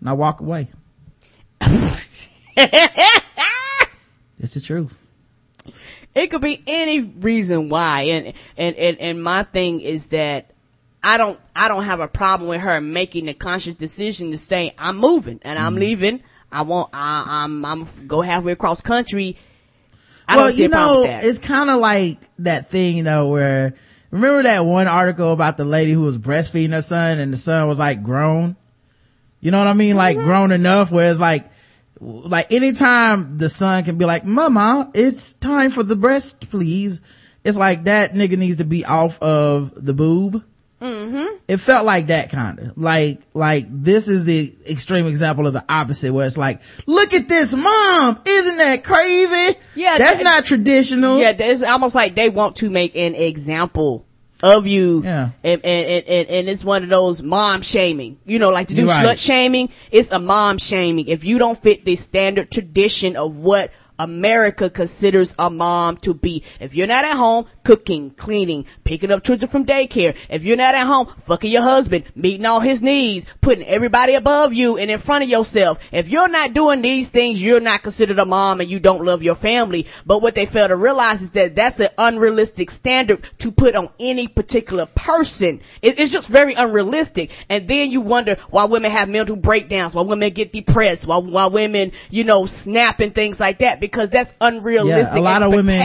And I walk away. [laughs] it's the truth. It could be any reason why. And, and, and, and my thing is that I don't, I don't have a problem with her making the conscious decision to say, I'm moving and I'm leaving. I won't, I, I'm, I'm go halfway across country. I well, don't see you a know, with that. it's kind of like that thing, know, where, remember that one article about the lady who was breastfeeding her son and the son was like grown? You know what I mean? Like Mm-hmm. grown enough where it's like, like anytime the son can be like, mama, it's time for the breast, please. It's like that nigga needs to be off of the boob. Mm-hmm. It felt like that kind of like, like this is the extreme example of the opposite where it's like, look at this mom. Isn't that crazy? Yeah, That's that- not traditional. Yeah, it's almost like they want to make an example of you. Yeah. And, and, and, and it's one of those mom shaming. You know, like to do right. slut shaming. It's a mom shaming. If you don't fit the standard tradition of what America considers a mom to be. If you're not at home cooking, cleaning, picking up children from daycare, if you're not at home fucking your husband, meeting all his needs, putting everybody above you and in front of yourself, if you're not doing these things, you're not considered a mom and you don't love your family. But what they fail to realize is that that's an unrealistic standard to put on any particular person. It's just very unrealistic. And then you wonder why women have mental breakdowns, why women get depressed, why, why women, you know, snap and things like that because that's unrealistic yeah, a lot of women,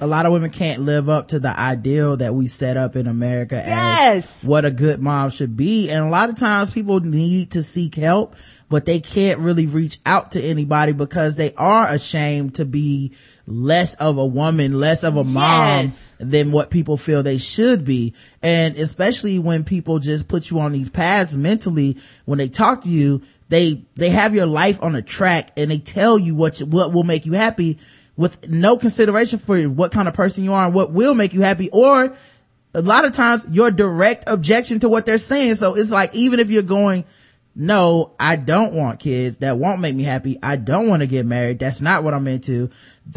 a lot of women can't live up to the ideal that we set up in America Yes. as what a good mom should be. And a lot of times people need to seek help, but they can't really reach out to anybody because they are ashamed to be less of a woman, less of a mom Yes. than what people feel they should be. And especially when people just put you on these paths mentally, when they talk to you, they, they have your life on a track and they tell you what, you- what will make you happy with no consideration for what kind of person you are and what will make you happy or a lot of times your direct objection to what they're saying. So it's like, even if you're going, no, I don't want kids. That won't make me happy. I don't want to get married. That's not what I'm into.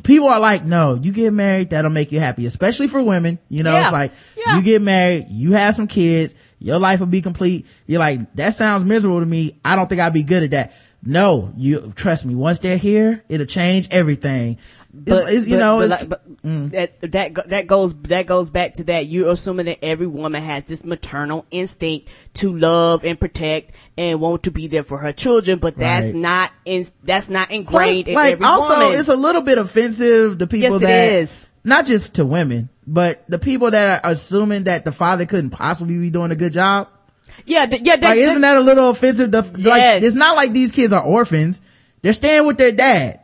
People are like, no, you get married. That'll make you happy, especially for women. You know, Yeah. it's like, Yeah. you get married, you have some kids, your life will be complete. You're like, that sounds miserable to me. I don't think I'd be good at that. No, you trust me. Once they're here, it'll change everything. But, it's, you but- know, but it's, like- but mm. that that that goes that goes back to that. You're assuming that every woman has this maternal instinct to love and protect and want to be there for her children, but that's Right. not in that's not Plus, ingrained in like every also woman. it's a little bit offensive the people Yes, it that is. Not just to women but the people that are assuming that the father couldn't possibly be doing a good job. Yeah, th- yeah. That, like isn't that a little offensive the, like it's not like these kids are orphans. They're staying with their dad.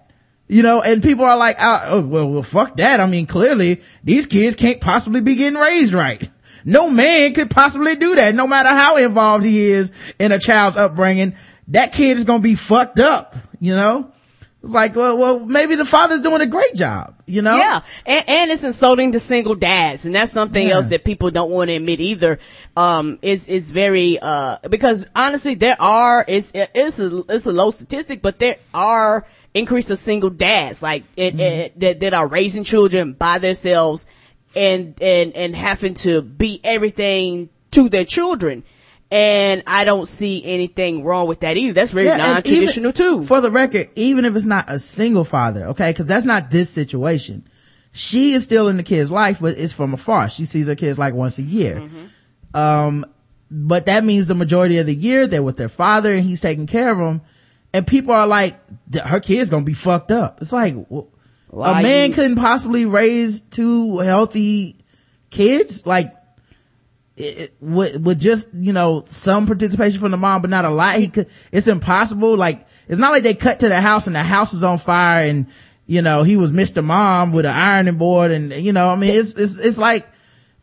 You know and people are like oh, oh, well, well fuck that. I mean clearly these kids can't possibly be getting raised right. No man could possibly do that no matter how involved he is in a child's upbringing. That kid is gonna be fucked up you know it's like, well, well, maybe the father's doing a great job, you know? Yeah, and, and it's insulting to single dads, and that's something Yeah. else that people don't want to admit either. Um, it's it's very uh because honestly, there are it's it's a it's a low statistic, but there are increase of single dads like it, it, that that are raising children by themselves and and and having to be everything to their children. And I don't see anything wrong with that either. That's very Yeah, non-traditional even- too. For the record, even if it's not a single father, okay, cause that's not this situation. She is still in the kid's life, but it's from afar. She sees her kids like once a year. Mm-hmm. Um, but that means the majority of the year they're with their father and he's taking care of them. And people are like, her kid's gonna be fucked up. It's like, w- Why a man you- couldn't possibly raise two healthy kids? Like, it, it- with, with just, you know, some participation from the mom, but not a lot, he could, it's impossible. Like, it's not like they cut to the house and the house is on fire and, you know, he was Mr. Mom with an ironing board and, you know, I mean, it's, it's, it's like,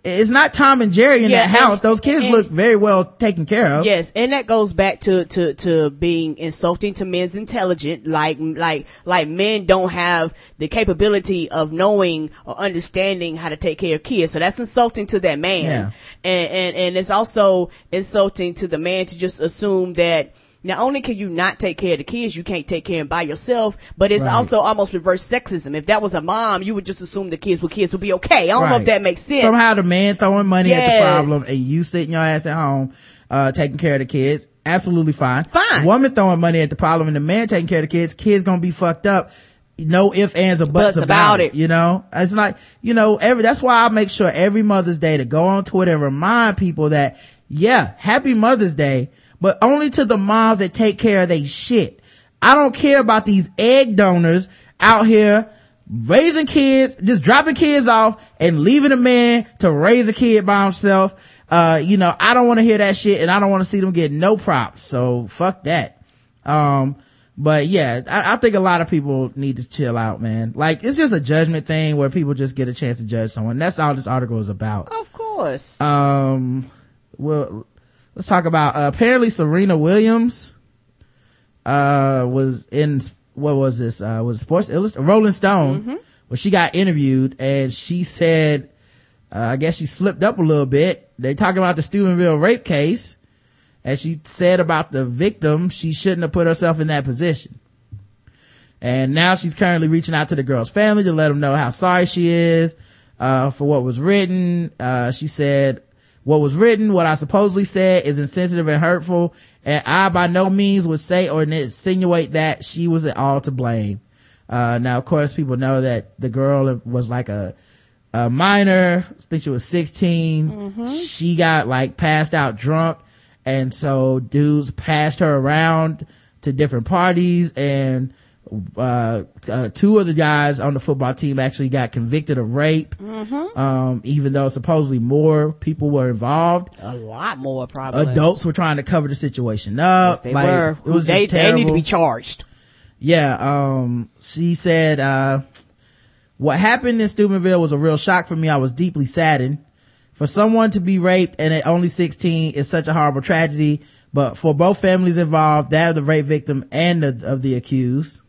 it's not Tom and Jerry in Yeah, that house. Those kids and- look very well taken care of. Yes, and that goes back to to to being insulting to men's intelligence. Like like like men don't have the capability of knowing or understanding how to take care of kids. So that's insulting to that man. Yeah. And and and it's also insulting to the man to just assume that. Not only can you not take care of the kids, you can't take care of them by yourself, but it's Right. also almost reverse sexism. If that was a mom, you would just assume the kids with kids would be okay. I don't know if that makes sense. Somehow the man throwing money at the problem and you sitting your ass at home, uh, taking care of the kids. Absolutely fine. Fine. Woman throwing money at the problem and the man taking care of the kids, kids gonna be fucked up. No ifs, ands, or buts, Buts about, about it. it. You know, it's like, you know, every, that's why I make sure every Mother's Day to go on Twitter and remind people that, yeah, happy Mother's Day, but only to the moms that take care of they shit. I don't care about these egg donors out here raising kids, just dropping kids off and leaving a man to raise a kid by himself. Uh, you know, I don't want to hear that shit and I don't want to see them get no props. So fuck that. Um, but yeah, I, I think a lot of people need to chill out, man. Like it's just a judgment thing where people just get a chance to judge someone. That's all this article is about. of course. Um, well, let's talk about, uh, apparently Serena Williams, uh, was in, what was this, uh, was Sports Illustrated, Rolling Stone, where she got interviewed and she said, uh, I guess she slipped up a little bit. They talking about the Steubenville rape case. And she said about the victim, she shouldn't have put herself in that position. And now she's currently reaching out to the girl's family to let them know how sorry she is, uh, for what was written. Uh, she said, what was written, what I supposedly said is insensitive and hurtful. And I by no means would say or insinuate that she was at all to blame. Uh, now of course people know that the girl was like a, a minor. I think she was 16. She got like passed out drunk. And so dudes passed her around to different parties and, uh, uh, two of the guys on the football team actually got convicted of rape. Um, even though supposedly more people were involved. A lot more probably. Adults were trying to cover the situation up. Yes, they Like, were. It was they, they need to be charged. yeah um she said uh what happened in steubenville was a real shock for me i was deeply saddened for someone to be raped and at only 16 is such a horrible tragedy but for both families involved that of the rape victim and the, of the accused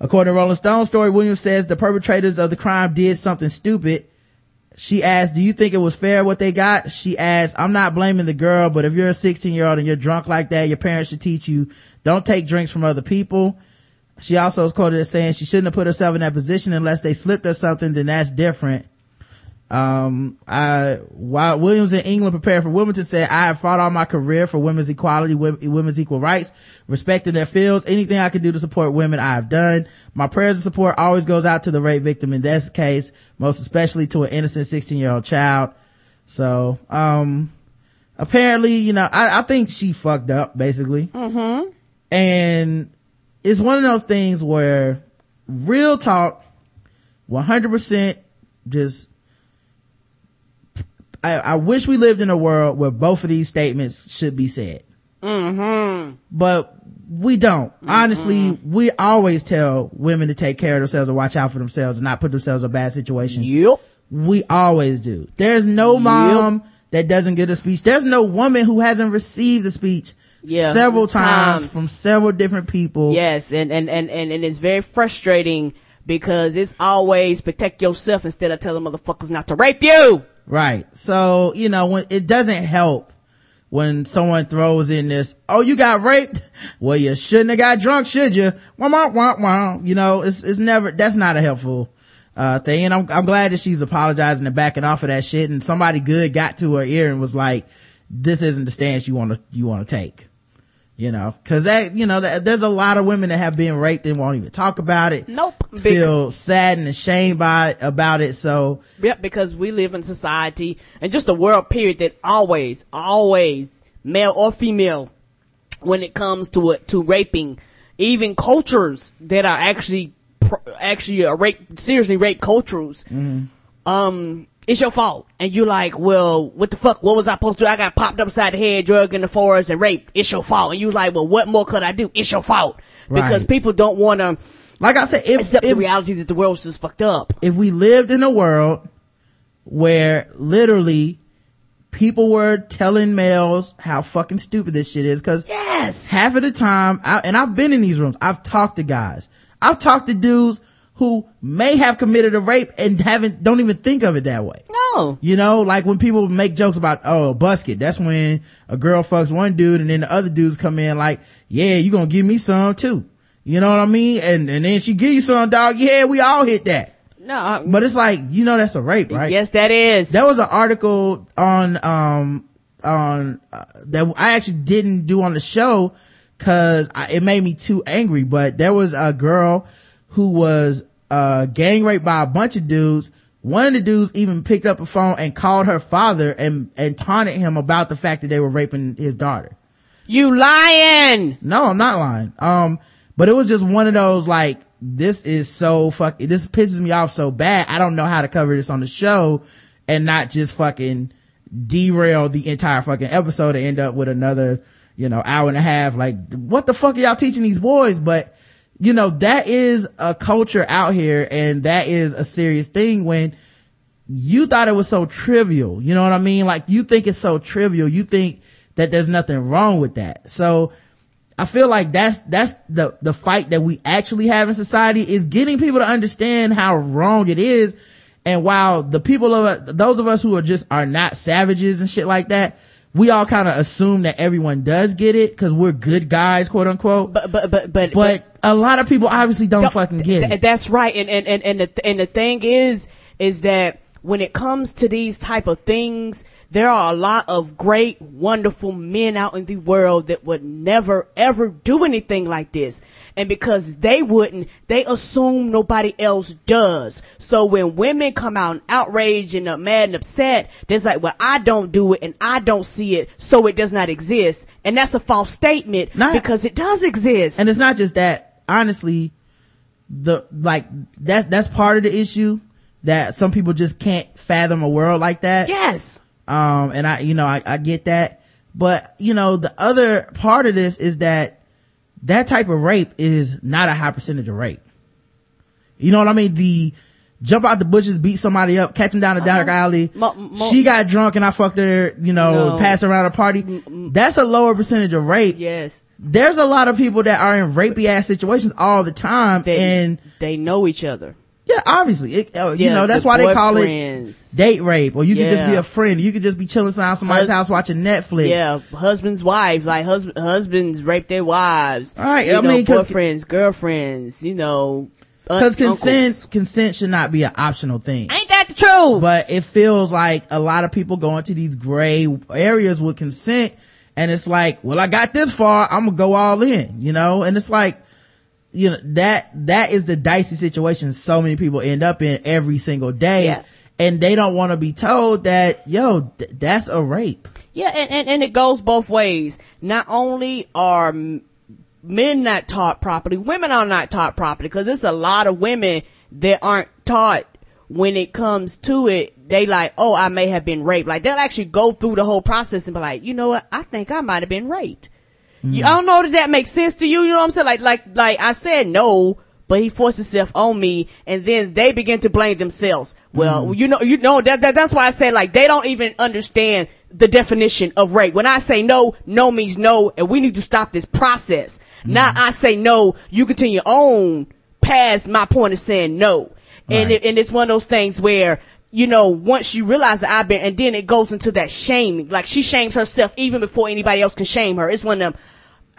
according to rolling stone story williams says the perpetrators of the crime did something stupid she asked, do you think it was fair what they got? She asked, I'm not blaming the girl, but if you're a 16 year old and you're drunk like that, your parents should teach you don't take drinks from other people. She also is quoted as saying she shouldn't have put herself in that position unless they slipped or something, then that's different. Um, I, while Williams in England prepared for Wimbledon said, I have fought all my career for women's equality, women's equal rights, respecting their fields. Anything I can do to support women, I have done. My prayers and support always goes out to the rape victim in this case, most especially to an innocent 16 year old child. So, um, apparently, you know, I, I think she fucked up, basically. Mm-hmm. And it's one of those things where real talk, 100% just, I, I wish we lived in a world where both of these statements should be said. Mm-hmm. But we don't. Honestly, we always tell women to take care of themselves and watch out for themselves and not put themselves in a bad situation. Yep. We always do. There's no mom that doesn't get a speech. There's no woman who hasn't received a speech Yeah, several times, times. from several different people. Yes, and, and, and, and, and it's very frustrating because it's always protect yourself instead of telling motherfuckers not to rape you. Right. So, you know, when it doesn't help when someone throws in this, oh, you got raped? Well, you shouldn't have got drunk, should you? Wah, wah, wah, wah. You know, it's, it's never, that's not a helpful, uh, thing. And I'm, I'm glad that she's apologizing and backing off of that shit. And somebody good got to her ear and was like, this isn't the stance you want to, you want to take. You know, cause that, you know, that, there's a lot of women that have been raped and won't even talk about it. Nope. Feel sad and ashamed by, about it. So, Yep, because we live in society and just the world period that always, always, male or female, when it comes to it, to raping, even cultures that are actually, actually uh, rape, seriously rape cultures, um, it's your fault. And you're like, well, what the fuck? What was I supposed to do? I got popped upside the head, drugged in the forest and raped. It's your fault. And you like, well, what more could I do? It's your fault. Because Right. people don't want to like I said, if, accept if, the reality that the world's just fucked up. if we lived in a world where literally people were telling males how fucking stupid this shit is, cause yes, half of the time, I, and I've been in these rooms, I've talked to guys, I've talked to dudes who may have committed a rape and haven't, don't even think of it that way. No. You know, like when people make jokes about, oh, busket, that's when a girl fucks one dude and then the other dudes come in like, yeah, you gonna give me some too. You know what I mean? And, and then she give you some, dog. Yeah, we all hit that. No. But it's like, you know, that's a rape, right? Yes, that is. There was an article on, um, on, uh, that I actually didn't do on the show cause I, it made me too angry, but there was a girl who was, uh, gang raped by a bunch of dudes. One of the dudes even picked up a phone and called her father and, and taunted him about the fact that they were raping his daughter. You lying. No, I'm not lying. Um, but it was just one of those like, this is so fuck, this pisses me off so bad. I don't know how to cover this on the show and not just fucking derail the entire fucking episode and end up with another, you know, hour and a half. Like, what the fuck are y'all teaching these boys? But, you know, that is a culture out here and that is a serious thing when you thought it was so trivial. You know what I mean? Like you think it's so trivial. You think that there's nothing wrong with that. So I feel like that's, that's the, the fight that we actually have in society is getting people to understand how wrong it is. And while the people of, those of us who are just, are not savages and shit like that, we all kind of assume that everyone does get it because we're good guys, quote unquote. But, but, but, but, But a lot of people obviously don't fucking get it. That's right. And, and, and, and the, and the thing is, is that when it comes to these type of things, there are a lot of great, wonderful men out in the world that would never ever do anything like this. And because they wouldn't, they assume nobody else does. So when women come out and outraged and mad and upset, there's like, well, I don't do it and I don't see it, so it does not exist. And that's a false statement because it does exist. And it's not just that, honestly, the, like, that's, that's part of the issue that some people just can't fathom a world like that. Yes. Um, and I, you know, I, I get that. But, you know, the other part of this is that that type of rape is not a high percentage of rape. You know what I mean? The jump out the bushes, beat somebody up, catch them down a dark uh-huh. alley. she got drunk and I fucked her, you know, No. passed around a party. Mm, mm. That's a lower percentage of rape. Yes. There's a lot of people that are in rapey ass situations all the time and they know each other. Yeah, obviously, it, uh, you know, that's the why they call it date rape, or you could just be a friend. You could just be chilling around somebody's Hus- house watching Netflix. Yeah, husbands, wives, like husband, husbands rape their wives. All right, you I know, mean, boyfriends, girlfriends, you know, Cause consent, uncles. consent should not be an optional thing. Ain't that the truth? But it feels like a lot of people go into these gray areas with consent and it's like, well, I got this far, I'm gonna go all in, you know? And it's like, you know, that, that is the dicey situation so many people end up in every single day. Yeah. And they don't want to be told that, yo, th- that's a rape. Yeah, and, and, and it goes both ways. Not only are men not taught properly, women are not taught properly because there's a lot of women that aren't taught when it comes to it. They like, oh, I may have been raped. Like they'll actually go through the whole process and be like, you know what? I think I might have been raped. You, I don't know that that makes sense to you. You know what I'm saying? Like, like, like I said no, but he forced himself on me and then they begin to blame themselves. Well, mm. you know, you know, that, that, that's why I say like they don't even understand the definition of rape. When I say no, no means no and we need to stop this process. Mm. Not I say no, you continue on past my point of saying no. And it, and it's one of those things where, you know, once you realize that I've been, and then it goes into that shaming. Like she shames herself even before anybody else can shame her. It's one of them,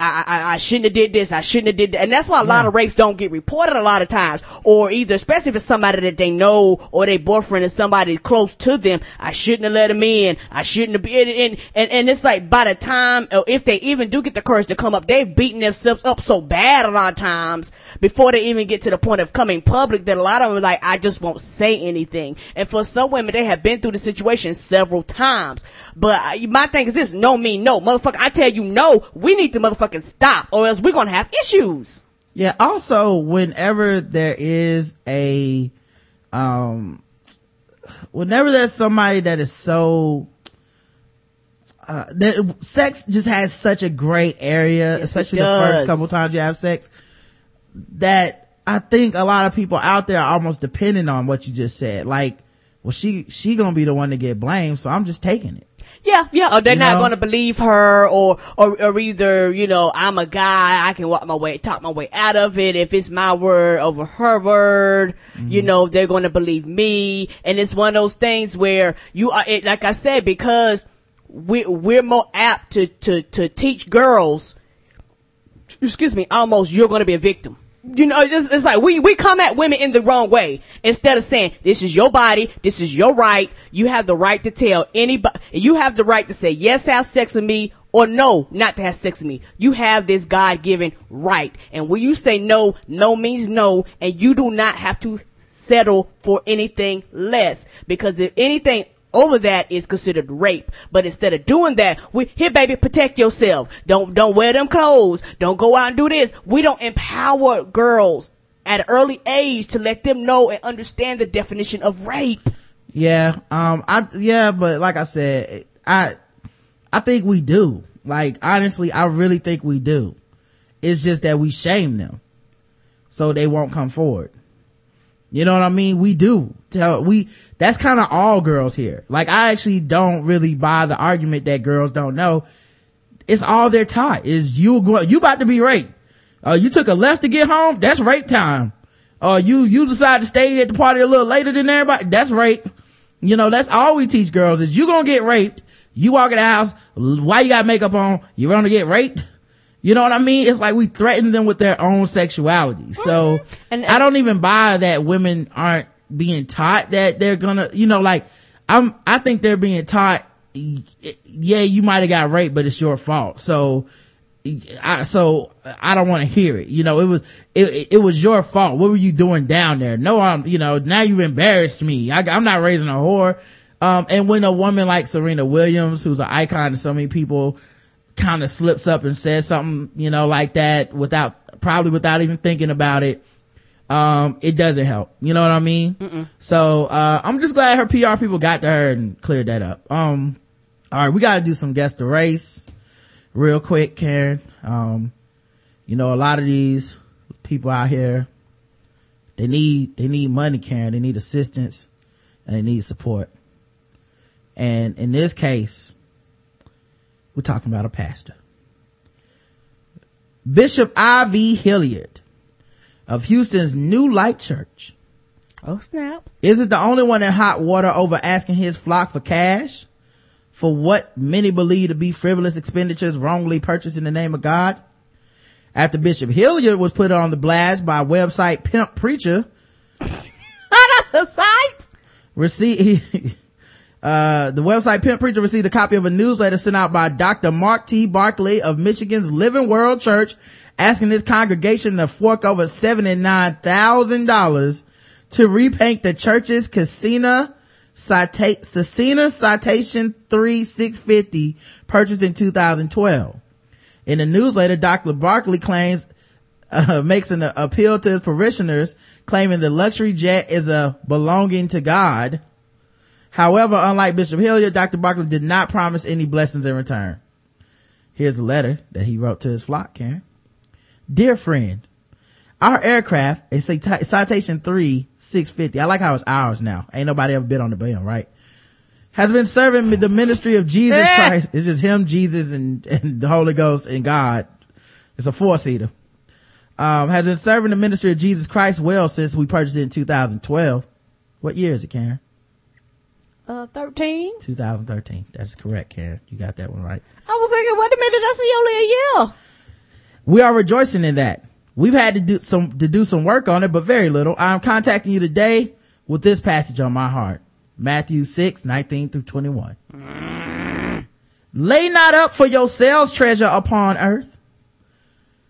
I, I, I shouldn't have did this. I shouldn't have did that. And that's why a lot of rapes don't get reported a lot of times. Or either, especially if it's somebody that they know or their boyfriend is somebody close to them. I shouldn't have let him in. I shouldn't have been in. And, and it's like by the time, or if they even do get the courage to come up, they've beaten themselves up so bad a lot of times before they even get to the point of coming public that a lot of them are like, I just won't say anything. And for some women, they have been through the situation several times. But I- my thing is this, no mean no. Motherfucker, I tell you no, we need to motherfucking stop or else we're gonna have issues. Yeah. Also, whenever there is a, um, whenever there's somebody that is so uh, that sex just has such a gray area, Yes, especially the first couple times you have sex, that I think a lot of people out there are almost dependent on what you just said. Like, well, she, she gonna be the one to get blamed, so I'm just taking it. Yeah, yeah. Or they're You not going to believe her, or, or or either you know I'm a guy, I can walk my way, talk my way out of it. If it's my word over her word, Mm-hmm. you know they're going to believe me. And it's one of those things where you are, it, like I said, because we we're more apt to to to teach girls. Excuse me, almost you're going to be a victim. You know, it's, it's like we, we come at women in the wrong way. Instead of saying, this is your body, this is your right, you have the right to tell anybody, you have the right to say, yes, have sex with me, or no, not to have sex with me. You have this God-given right. And when you say no, no means no, and you do not have to settle for anything less. Because if anything over that is considered rape. But instead of doing that, we, here baby, protect yourself. Don't, don't wear them clothes. Don't go out and do this. We don't empower girls at an early age to let them know and understand the definition of rape. Yeah, um, I, yeah, but like I said, I, I think we do. Like, honestly, I really think we do. It's just that we shame them. So they won't come forward. You know what I mean? We do tell, we, that's kind of all girls here. Like, I actually don't really buy the argument that girls don't know. It's all they're taught is you go, you about to be raped. Uh, you took a left to get home. That's rape time. Uh, you, you decide to stay at the party a little later than everybody. That's rape. You know, that's all we teach girls is you gonna get raped. You walk in the house. Why you got makeup on? You're gonna get raped. You know what I mean? It's like we threaten them with their own sexuality. So And- I don't even buy that women aren't being taught that they're gonna, you know, like I'm, I think they're being taught, yeah, you might have got raped, but it's your fault. So, I, so I don't want to hear it. You know, it was, it, it was your fault. What were you doing down there? No, I'm, you know, now you've embarrassed me. I, I'm not raising a whore. Um, and when a woman like Serena Williams, who's an icon to so many people, kind of slips up and says something, you know, like that without, probably without even thinking about it, um, it doesn't help. You know what I mean? So, uh, I'm just glad her PR people got to her and cleared that up. Um, all right, we got to do some guess the race real quick, Karen. Um, you know, a lot of these people out here, they need, they need money, Karen. They need assistance and they need support. And in this case, we're talking about a pastor. Bishop I.V. Hilliard of Houston's New Light Church Oh snap. Is it the only one in hot water over asking his flock for cash for what many believe to be frivolous expenditures wrongly purchased in the name of God. After Bishop Hilliard was put on the blast by website Pimp Preacher, [laughs] the site. received, [laughs] uh, the website Pimp Preacher received a copy of a newsletter sent out by Dr. Mark T. Barclay of Michigan's Living World Church asking his congregation to fork over $79,000 to repaint the church's casino cita- Cessna Citation 3650 purchased in 2012. In the newsletter, Dr. Barclay claims, uh, [laughs] makes an appeal to his parishioners, claiming the luxury jet is a belonging to God. However, unlike Bishop Hilliard, Dr. Barclay did not promise any blessings in return. Here's a letter that he wrote to his flock, Karen. Dear friend, our aircraft, a citation 3, 650. I like how it's ours now. Ain't nobody ever been on the bill, right? Has been serving the ministry of Jesus. Christ. It's just him, Jesus, and, and the Holy Ghost and God. It's a four-seater. Um, has been serving the ministry of Jesus Christ well since we purchased it in 2012. What year is it, Karen? Uh, 13. 2013. That's correct, Karen. You got that one right. I was thinking, wait a minute, that's only a year. We are rejoicing in that. We've had to do some, to do some work on it, but very little. I'm contacting you today with this passage on my heart. Matthew 6, 19 through 21. Lay not up for yourselves treasure upon earth,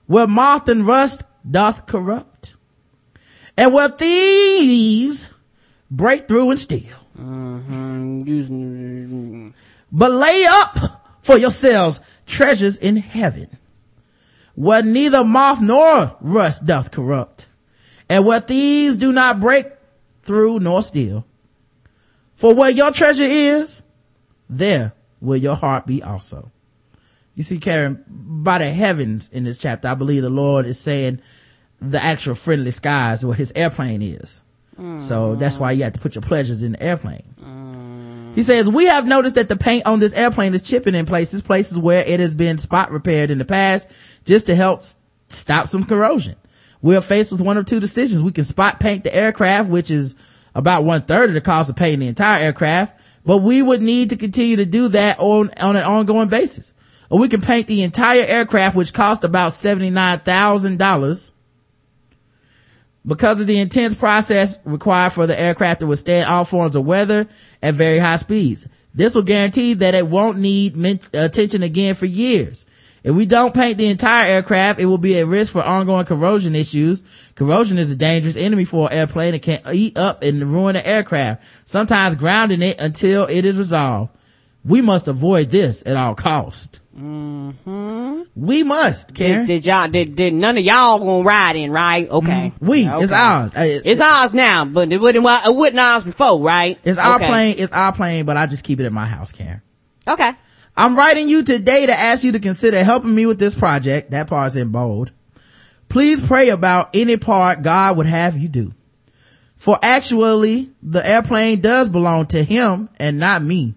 where moth and rust doth corrupt, and where thieves break through and steal. Mm-hmm. But lay up for yourselves treasures in heaven, where neither moth nor rust doth corrupt, and where thieves do not break through nor steal. For where your treasure is, there will your heart be also. You see, Karen, by the heavens in this chapter, I believe the Lord is saying the actual friendly skies where his airplane is. So that's why you have to put your pleasures in the airplane. He says, we have noticed that the paint on this airplane is chipping in places, places where it has been spot repaired in the past just to help stop some corrosion. We are faced with one of two decisions. We can spot paint the aircraft, which is about one third of the cost of painting the entire aircraft, but we would need to continue to do that on, on an ongoing basis. Or we can paint the entire aircraft, which cost about $79,000 because of the intense process required for the aircraft to withstand all forms of weather at very high speeds. This will guarantee that it won't need men- attention again for years. If we don't paint the entire aircraft, it will be at risk for ongoing corrosion issues. Corrosion is a dangerous enemy for an airplane that can eat up and ruin the aircraft, sometimes grounding it until it is resolved. We must avoid this at all cost. Mm-hmm. We must, Karen. Did, did y'all, did, did none of y'all gonna ride in, right? Okay. We, it's ours. Uh, It's ours now, but it wasn't, it wasn't ours before, right? It's our Okay. plane. It's our plane, but I just keep it at my house, Karen. Okay. I'm writing you today to ask you to consider helping me with this project. That part's in bold. Please pray about any part God would have you do. For actually, the airplane does belong to him and not me.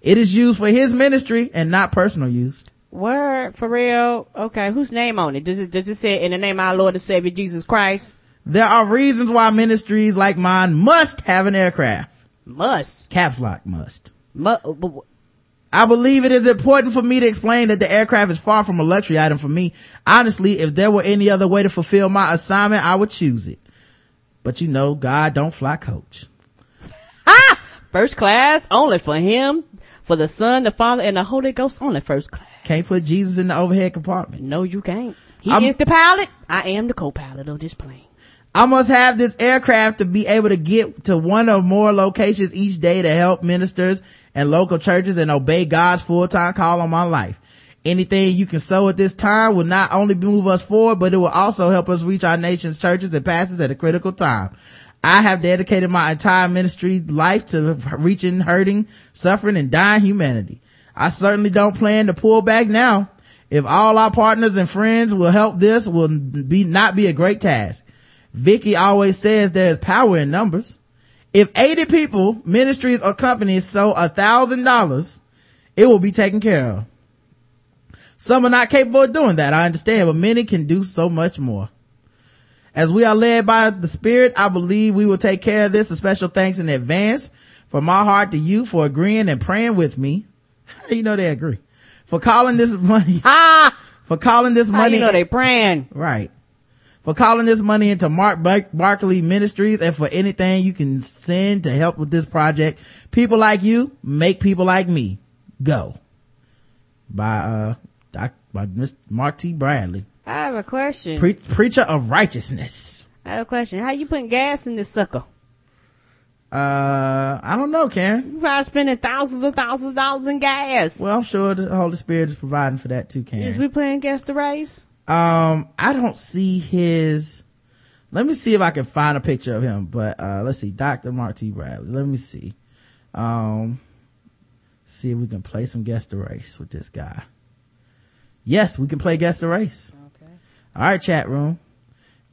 It is used for his ministry and not personal use. Word, for real? Okay, whose name on it? Does it, does it say in the name of our Lord and Savior Jesus Christ? There are reasons why ministries like mine must have an aircraft. Must. Caps lock must. Mu- uh, I believe it is important for me to explain that the aircraft is far from a luxury item for me. Honestly, if there were any other way to fulfill my assignment, I would choose it. But you know, God don't fly coach. First class, only for him, for the Son, the Father, and the Holy Ghost, only first class. Can't put Jesus in the overhead compartment. No, you can't. He I'm- is the pilot. I am the co-pilot of this plane. I must have this aircraft to be able to get to one or more locations each day to help ministers and local churches and obey God's full-time call on my life. Anything you can sow at this time will not only move us forward, but it will also help us reach our nation's churches and pastors at a critical time. I have dedicated my entire ministry life to reaching, hurting, suffering, and dying humanity. I certainly don't plan to pull back now. If all our partners and friends will help this will be not be a great task. Vicky always says there is power in numbers. If 80 people, ministries or companies sow a thousand dollars, it will be taken care of. Some are not capable of doing that, I understand, but many can do so much more. As we are led by the Spirit, I believe we will take care of this. A special thanks in advance from my heart to you for agreeing and praying with me. [laughs] You know they agree? For calling this money. [laughs] Ah! For calling this money. you know they praying? Right. For calling this money into Mark Bar- Barclay Ministries and for anything you can send to help with this project. People like you make people like me go. By, uh, Doc, by Mr. Mark T. Bradley. I have a question. Pre- preacher of righteousness. I have a question. How you putting gas in this sucker? Uh, I don't know, Karen. You probably spending thousands and thousands of dollars in gas. Well, I'm sure the Holy Spirit is providing for that too, Karen. Is we playing against the race? Um, I don't see his. Let me see if I can find a picture of him. But uh, let's see, Doctor Mark T. Bradley. Let me see. Um, see if we can play some guess the race with this guy. Yes, we can play guess the race. Right, chat room.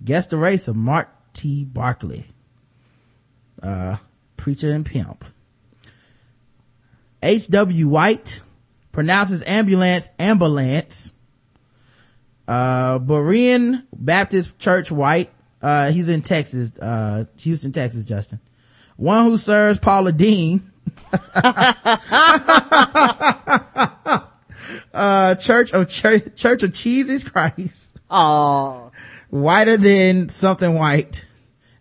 Guess the race of Mark T. Barclay. Uh, preacher and pimp. H.W. White pronounces ambulance ambulance. Uh, Berean Baptist Church White. Uh, he's in Texas, uh, Houston, Texas, Justin. One who serves Paula Deen. [laughs] uh, Church of Church, Church of Jesus Christ. Oh. Whiter than something white.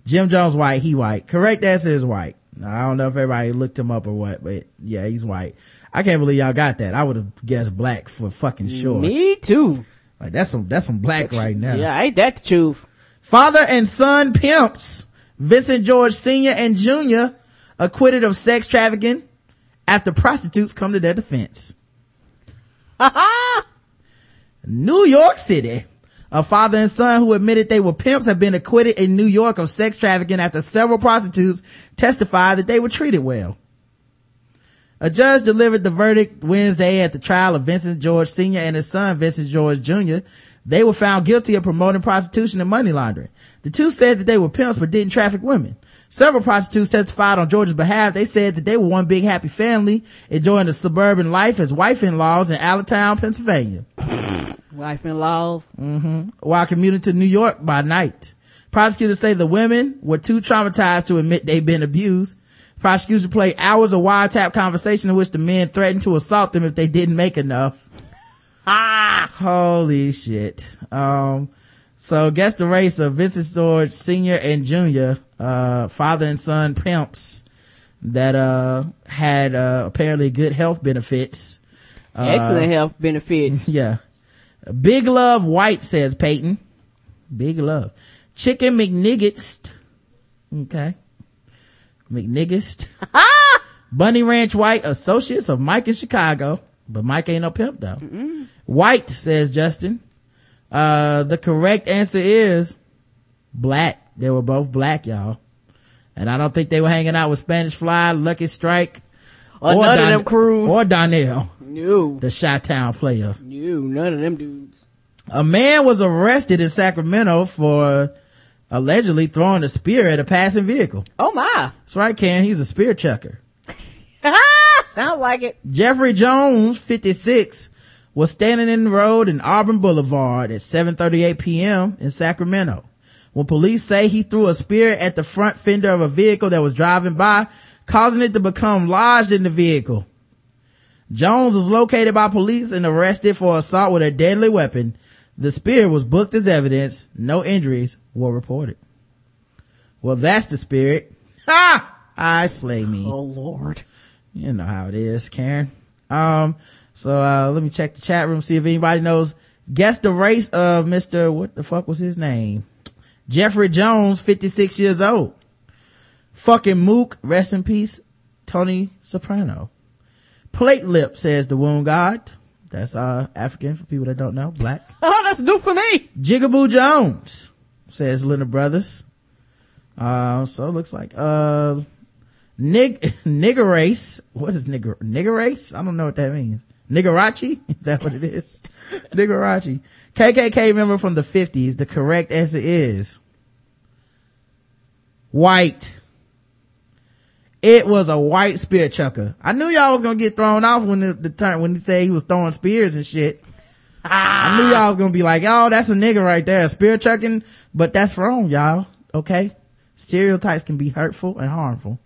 Jim Jones white, he white. Correct answer is white. I don't know if everybody looked him up or what, but yeah, he's white. I can't believe y'all got that. I would have guessed black for fucking sure. Me too. Like that's some, that's some black right now. Yeah, ain't that the truth? Father and son pimps, Vincent George Sr. and Jr. acquitted of sex trafficking after prostitutes come to their defense. Ha [laughs] ha New York City. A father and son who admitted they were pimps have been acquitted in New York of sex trafficking after several prostitutes testified that they were treated well. A judge delivered the verdict Wednesday at the trial of Vincent George Sr. and his son Vincent George Jr. They were found guilty of promoting prostitution and money laundering. The two said that they were pimps but didn't traffic women. Several prostitutes testified on George's behalf. They said that they were one big happy family, enjoying a suburban life as wife-in-laws in Allentown, Pennsylvania. [laughs] Wife-in-laws. Mm-hmm. While commuting to New York by night. Prosecutors say the women were too traumatized to admit they'd been abused. Prosecutors played hours of wiretap conversation in which the men threatened to assault them if they didn't make enough. [laughs] Ah! Holy shit. Um, so guess the race of Vincent George Sr. and Jr., uh, father and son pimps that, uh, had, uh, apparently good health benefits. Uh, Excellent health benefits. [laughs] Yeah. Big love white, says Peyton. Big love. Chicken McNiggets. Okay. McNiggest. [laughs] Bunny Ranch White, associates of Mike in Chicago. But Mike ain't no pimp though. Mm-mm. White, says Justin. Uh, the correct answer is black. They were both black, y'all. And I don't think they were hanging out with Spanish Fly, Lucky Strike, Or none of them crews. or Donnell, No. the Chi-Town player. No, none of them dudes. A man was arrested in Sacramento for allegedly throwing a spear at a passing vehicle. Oh my. That's right, Ken. He's a spear chucker. [laughs] Sounds like it. Jeffrey Jones, 56, was standing in the road in Auburn Boulevard at 7.38 p.m. in Sacramento. When police say he threw a spear at the front fender of a vehicle that was driving by, causing it to become lodged in the vehicle. Jones was located by police and arrested for assault with a deadly weapon. The spear was booked as evidence. No injuries were reported. Well, that's the spirit. [laughs] Ha! I slay me. Oh lord. You know how it is, Karen. Um, so, uh, let me check the chat room, see if anybody knows. Guess the race of Mr. What the fuck was his name? Jeffrey Jones, 56 years old. Fucking Mook, rest in peace, Tony Soprano. Plate lip, says the wound god. That's, uh, African for people that don't know, black. [laughs] Oh, that's new for me. Jigaboo Jones, says Linda Brothers. Uh, so it looks like, uh, nig, [laughs] nigger race. What is nigger, nigger race? I don't know what that means. Niggerachi? [laughs] Is that what it is? Niggerachi. KKK member from the 50s. The correct answer is white. It was a white spear chucker. I knew y'all was gonna get thrown off when the, the turn, when he said he was throwing spears and shit. I knew y'all was gonna be like, oh, that's a nigga right there, spear chucking, but that's wrong, y'all. Okay? Stereotypes can be hurtful and harmful.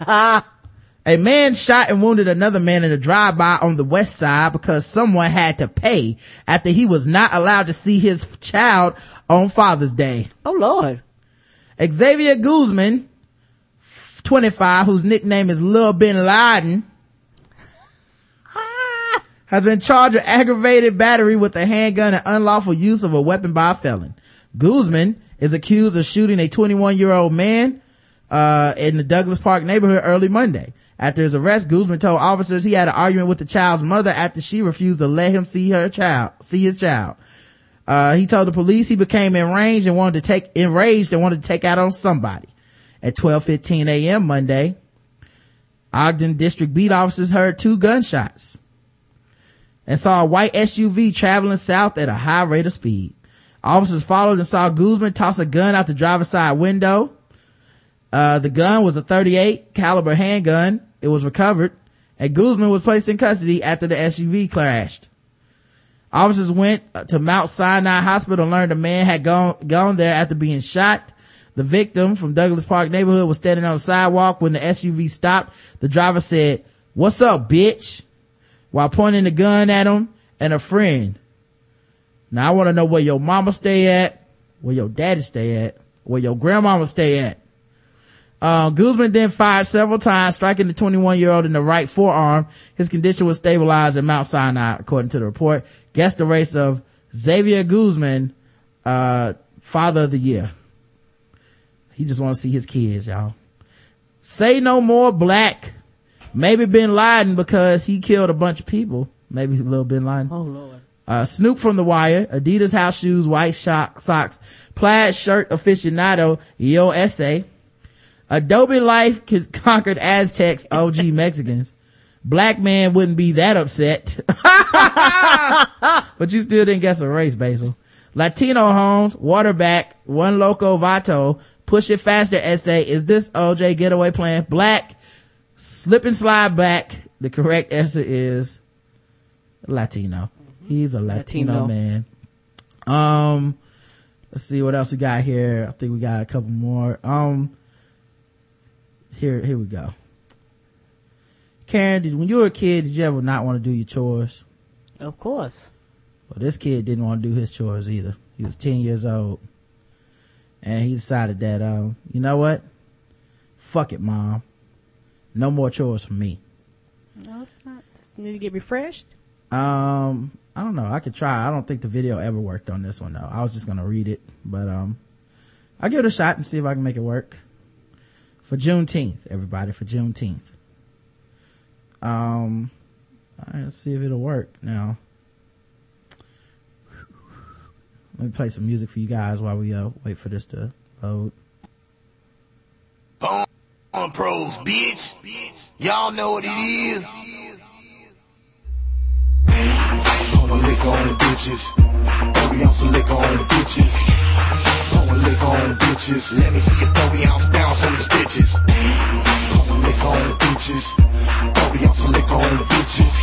[laughs] a man shot and wounded another man in a drive-by on the west side because someone had to pay after he was not allowed to see his child on Father's Day. Oh lord. Xavier Guzman, 25, whose nickname is Lil Bin Laden, [laughs] has been charged with aggravated battery with a handgun and unlawful use of a weapon by a felon. Guzman is accused of shooting a 21 year old man, uh, in the Douglas Park neighborhood early Monday. After his arrest, Guzman told officers he had an argument with the child's mother after she refused to let him see her child, see his child. Uh, he told the police he became enraged and wanted to take, enraged and wanted to take out on somebody. At 12.15 a.m. Monday, Ogden district beat officers heard two gunshots and saw a white SUV traveling south at a high rate of speed. Officers followed and saw Guzman toss a gun out the driver's side window. Uh, the gun was a 38 caliber handgun. It was recovered and Guzman was placed in custody after the SUV crashed. Officers went to Mount Sinai Hospital and learned a man had gone, gone there after being shot. The victim from Douglas Park neighborhood was standing on the sidewalk when the SUV stopped. The driver said, what's up, bitch? While pointing the gun at him and a friend. Now I want to know where your mama stay at, where your daddy stay at, where your grandmama stay at. Uh, Guzman then fired several times, striking the 21 year old in the right forearm. His condition was stabilized at Mount Sinai, according to the report. Guess the race of Xavier Guzman, uh, father of the year. He just want to see his kids, y'all. Say no more black. Maybe Bin Laden because he killed a bunch of people. Maybe a little Bin Laden. Oh lord. Uh, Snoop from the wire, Adidas house shoes, white shock, socks, plaid shirt aficionado, Yo Essay, Adobe Life [laughs] conquered Aztecs, OG Mexicans, Black man wouldn't be that upset. [laughs] but you still didn't guess a race, Basil. Latino homes, waterback, one loco vato, push it faster essay. Is this OJ getaway plan? Black, slip and slide back. The correct answer is Latino. He's a Latino, Latino. man. Um, let's see what else we got here. I think we got a couple more. Um, here, here we go. Karen, did, when you were a kid, did you ever not want to do your chores? Of course. Well, this kid didn't want to do his chores either. He was 10 years old. And he decided that, um, you know what? Fuck it, mom. No more chores for me. No, it's not. Just need to get refreshed. Um, I don't know. I could try. I don't think the video ever worked on this one though. I was just gonna read it, but um, I'll give it a shot and see if I can make it work. For Juneteenth, everybody, for Juneteenth. Um, let's see if it'll work now. Let me play some music for you guys while we uh, wait for this to load. Bone on pros, bitch. Y'all know what it is. A liquor on the bitches. Ounce of liquor on the bitches. Pour a liquor on the bitches. Let me see a thirty ounce bounce on these bitches. Pour a liquor on the bitches. Thirty ounce of liquor on the bitches.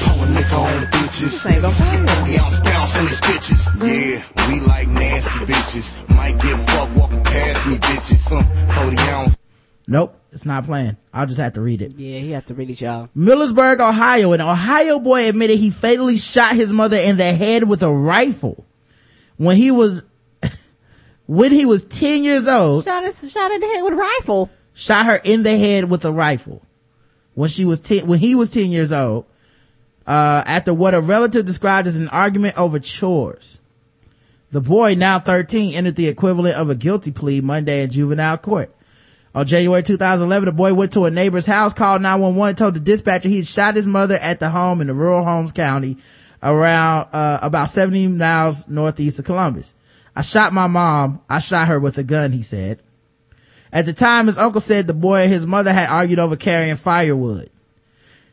Pour a liquor on the bitches. Let me see a thirty ounce bounce on these bitches. Yeah, we like nasty bitches. Might get fucked walking past me, bitches. Uh, Forty ounce. Nope, it's not playing. I'll just have to read it. Yeah, he has to read it, y'all. Millersburg, Ohio. An Ohio boy admitted he fatally shot his mother in the head with a rifle when he was, when he was 10 years old, Shot us, shot in the head with a rifle. shot her in the head with a rifle when she was 10, when he was 10 years old, uh, after what a relative described as an argument over chores. The boy, now 13, entered the equivalent of a guilty plea Monday in juvenile court. On January 2011, the boy went to a neighbor's house, called 911, told the dispatcher he had shot his mother at the home in the rural Holmes County around, uh, about 70 miles northeast of Columbus. I shot my mom. I shot her with a gun, he said. At the time, his uncle said the boy and his mother had argued over carrying firewood.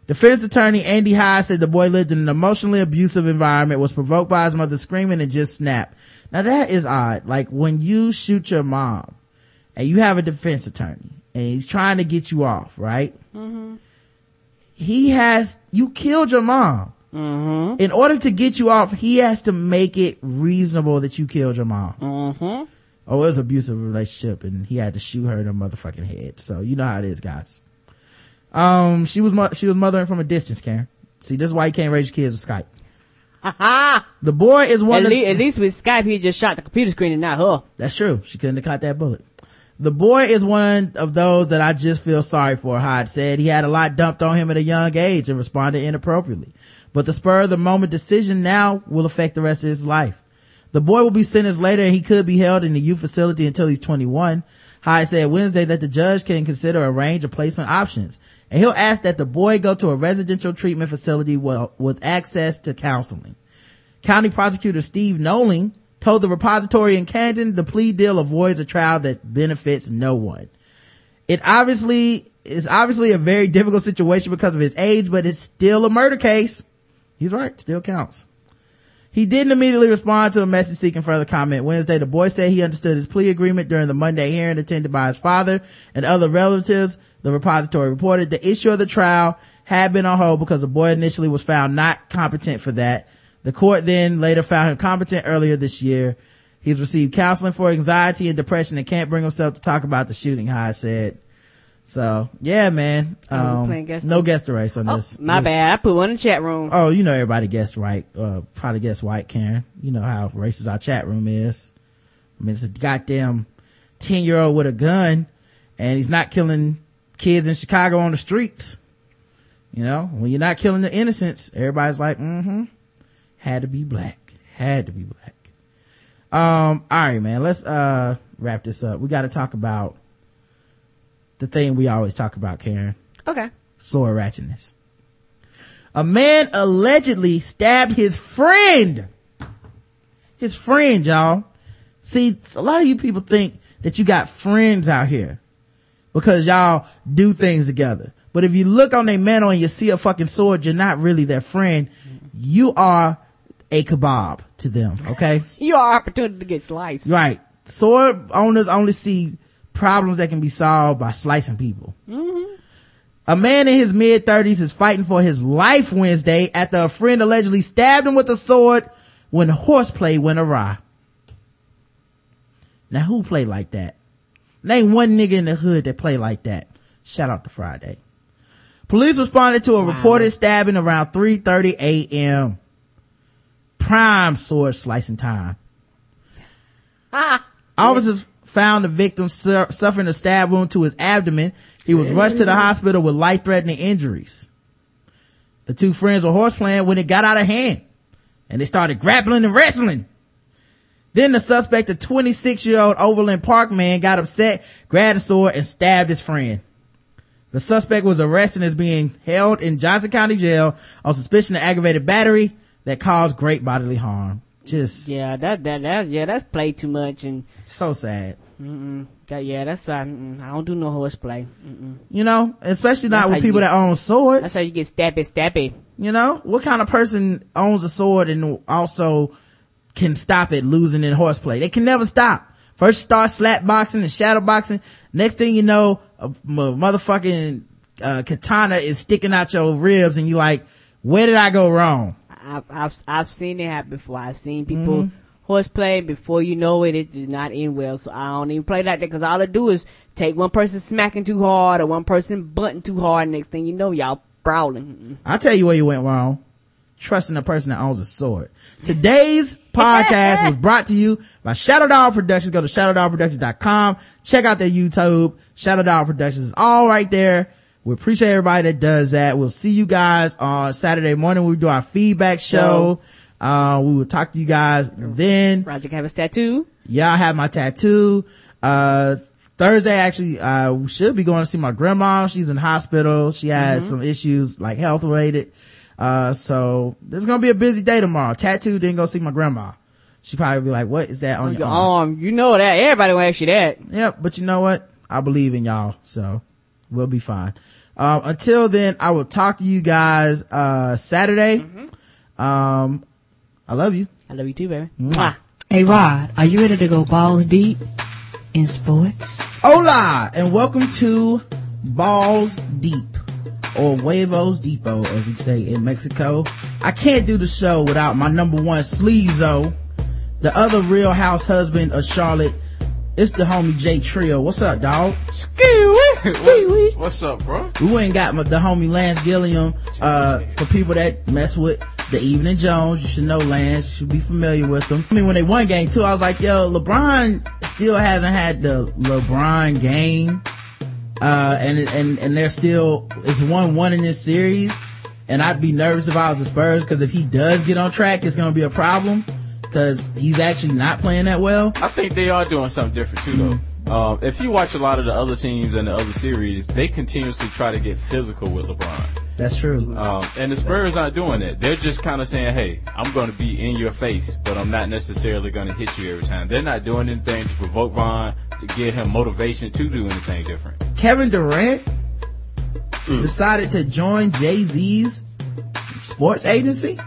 Defense attorney Andy Hyde said the boy lived in an emotionally abusive environment, was provoked by his mother screaming and just snapped. Now that is odd. Like when you shoot your mom and you have a defense attorney and he's trying to get you off, right? Mm-hmm. He has, you killed your mom. Mm-hmm. In order to get you off, he has to make it reasonable that you killed your mom. Mm-hmm. Oh, it was an abusive relationship and he had to shoot her in her motherfucking head. So you know how it is, guys. Um, she was, mo- she was mothering from a distance, Karen. See, this is why you can't raise your kids with Skype. [laughs] The boy is one At, of le- at least with Skype, he just shot the computer screen and not her. That's true. She couldn't have caught that bullet. The boy is one of those that I just feel sorry for, Hyde said. He had a lot dumped on him at a young age and responded inappropriately. But the spur of the moment decision now will affect the rest of his life. The boy will be sentenced later and he could be held in the youth facility until he's 21. Hyde said Wednesday that the judge can consider a range of placement options and he'll ask that the boy go to a residential treatment facility with, access to counseling. County prosecutor Steve Knowling told the repository in Canton the plea deal avoids a trial that benefits no one. It obviously is obviously a very difficult situation because of his age, but it's still a murder case. He's right, still counts. He didn't immediately respond to a message seeking further comment. Wednesday, the boy said he understood his plea agreement during the Monday hearing attended by his father and other relatives. The repository reported the issue of the trial had been on hold because the boy initially was found not competent for that. The court then later found him competent earlier this year. He's received counseling for anxiety and depression and can't bring himself to talk about the shooting, Hyde said. So, yeah, man. Oh, Um, guest no race. guest race on Oh, this. my This- bad. I put one in the chat room. Oh, you know everybody guessed right. Uh, probably guessed white, Karen. You know how racist our chat room is. I mean, it's a goddamn 10 year old with a gun and he's not killing kids in Chicago on the streets. You know, when you're not killing the innocents, everybody's like, mm-hmm. Had to be black. Had to be black. Um, all right, man. Let's, uh, wrap this up. We got to talk about the thing we always talk about, Karen Okay. sword ratchetness. A man allegedly stabbed his friend. His friend, y'all. See, a lot of you people think that you got friends out here because y'all do things together. But if you look on their mantle and you see a fucking sword, you're not really their friend. You are a kebab to them, okay? [laughs] You are opportunity to get sliced. right. Sword owners only see problems that can be solved by slicing people. A man in his mid thirties is fighting for his life Wednesday after a friend allegedly stabbed him with a sword when horseplay went awry. Now who play like that? Name one nigga in the hood that play like that. Shout out to Friday. Police responded to a reported stabbing around 3.30 a.m. Prime sword slicing time. Ah, [laughs] Officers found the victim su- suffering a stab wound to his abdomen. He was rushed to the hospital with life-threatening injuries. The two friends were horseplaying when it got out of hand and they started grappling and wrestling. Then the suspect, a 26 year old Overland Park man, got upset, grabbed a sword and stabbed his friend. The suspect was arrested and is being held in Johnson County Jail on suspicion of aggravated battery that caused great bodily harm. Just Yeah, that that that's yeah, that's play too much and so sad. mm-mm, that yeah, that's why I don't do no horseplay. You know, especially not That's with people you- that own swords. That's how you get stabbed, stabbed. You know, what kind of person owns a sword and also can stop it losing in horseplay? They can never stop. First start slap boxing and shadow boxing. Next thing you know, a, m- motherfucking uh, katana is sticking out your ribs and you're like, where did I go wrong? I've I've I've seen it happen before. I've seen people Mhm. horseplay before you know it, it does not end well. So I don't even play like that because all I do is take one person smacking too hard or one person butting too hard. Next thing you know, y'all brawling. I'll tell you where you went wrong. Trusting the person that owns a sword. Today's [laughs] podcast was brought to you by Shadow Dog Productions. Go to shadowdogproductions.com. Check out their YouTube. Shadow Dog Productions is all right there. We appreciate everybody that does that. We'll see you guys on Saturday morning. We do our feedback show. Uh, we will talk to you guys then. Roger can have his tattoo. Yeah, I have my tattoo. Uh, Thursday, actually, uh, we should be going to see my grandma. She's in hospital. She has Mhm. some issues, like health related. Uh, so there's going to be a busy day tomorrow. Tattoo, didn't go see my grandma. She probably be like, what is that on, On your your arm? arm, you know that. Everybody will ask you that. Yep, but you know what? I believe in y'all, so we'll be fine. Um, until then, I will talk to you guys, uh, Saturday. Um, I love you. I love you too, baby. Mwah. Hey Rod, are you ready to go balls deep in sports? Hola, and welcome to Balls Deep, or Huevos Depot, as we say in Mexico. I can't do the show without my number one sleazo, the other real house husband of Charlotte. It's the homie J Trio. What's up, dog? What's, what's up, bro? We ain't got my- the homie Lance Gilliam. Uh, for people that mess with the Evening Jones, you should know Lance. You should be familiar with them. I mean, when they won game two, I was like, yo, LeBron still hasn't had the LeBron game. Uh, and, and, and they're still, it's one one in this series. And I'd be nervous if I was the Spurs, cause if he does get on track, it's gonna be a problem. Cause he's actually not playing that well. I think they are doing something different too, though. Um, if you watch a lot of the other teams and the other series, they continuously try to get physical with LeBron. That's true. Um, and the Spurs aren't doing it. They're just kind of saying, "Hey, I'm going to be in your face, but I'm not necessarily going to hit you every time." They're not doing anything to provoke Ron to give him motivation to do anything different. Kevin Durant decided to join Jay Z's sports agency.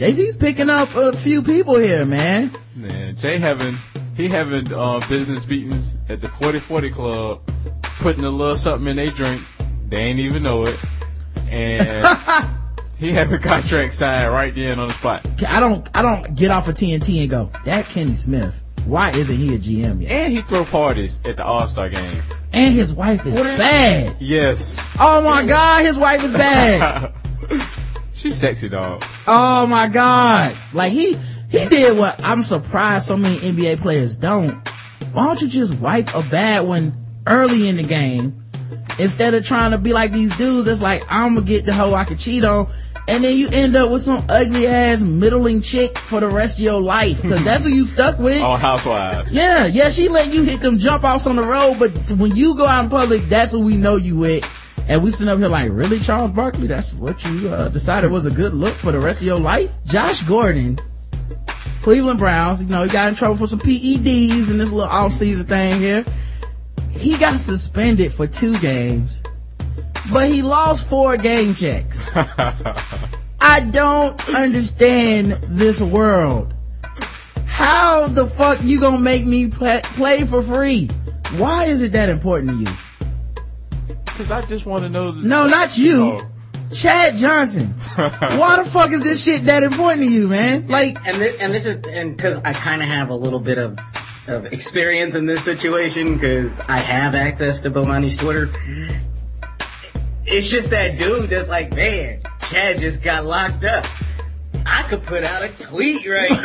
Yep. Jay Z's picking up a few people here, man. Man, Jay having he having uh, business meetings at the 4040 Club, putting a little something in their drink. They ain't even know it, and [laughs] he having contract signed right then on the spot. I don't, I don't get off of TNT and go, that Kenny Smith. Why isn't he a GM yet? And he throw parties at the All Star game. And his wife is bad. Yes. Oh my God, his wife is bad. [laughs] She's sexy, dog. Oh my God. Like he, he did what I'm surprised so many NBA players don't. Why don't you just wife a bad one early in the game instead of trying to be like these dudes that's like, I'm gonna get the hoe I can cheat on. And then you end up with some ugly ass middling chick for the rest of your life. Cause that's who you stuck with. On Housewives. Yeah, yeah, she let you hit them jump offs on the road, but when you go out in public, that's who we know you with. And we sitting up here like, really, Charles Barkley? That's what you uh, decided was a good look for the rest of your life? Josh Gordon, Cleveland Browns, you know, he got in trouble for some PEDs and this little off-season thing here. he got suspended for two games, but he lost four game checks. [laughs] I don't understand this world. How the fuck you gonna make me play, play for free? Why is it that important to you? Because I just want to know. The, No, not you. Chad Johnson. [laughs] Why the fuck is this shit that important to you, man? Like, and this, and this is and because I kind of have a little bit of of experience in this situation because I have access to Bomani's Twitter. It's just that dude that's like, man, Chad just got locked up. I could put out a tweet right now.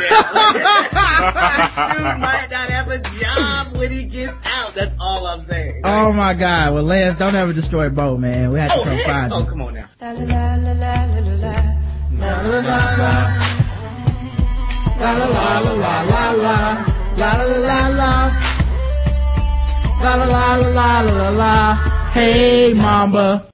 Dude might not have a job when he gets out. That's all I'm saying. Right? Oh my God. Well, Lance, don't ever destroy Bo, man. We have to oh, come find him. Oh, come on now. La, la, la, la, la, la, la. la la. La la la la la la. La la la la la la la. Hey, Mamba.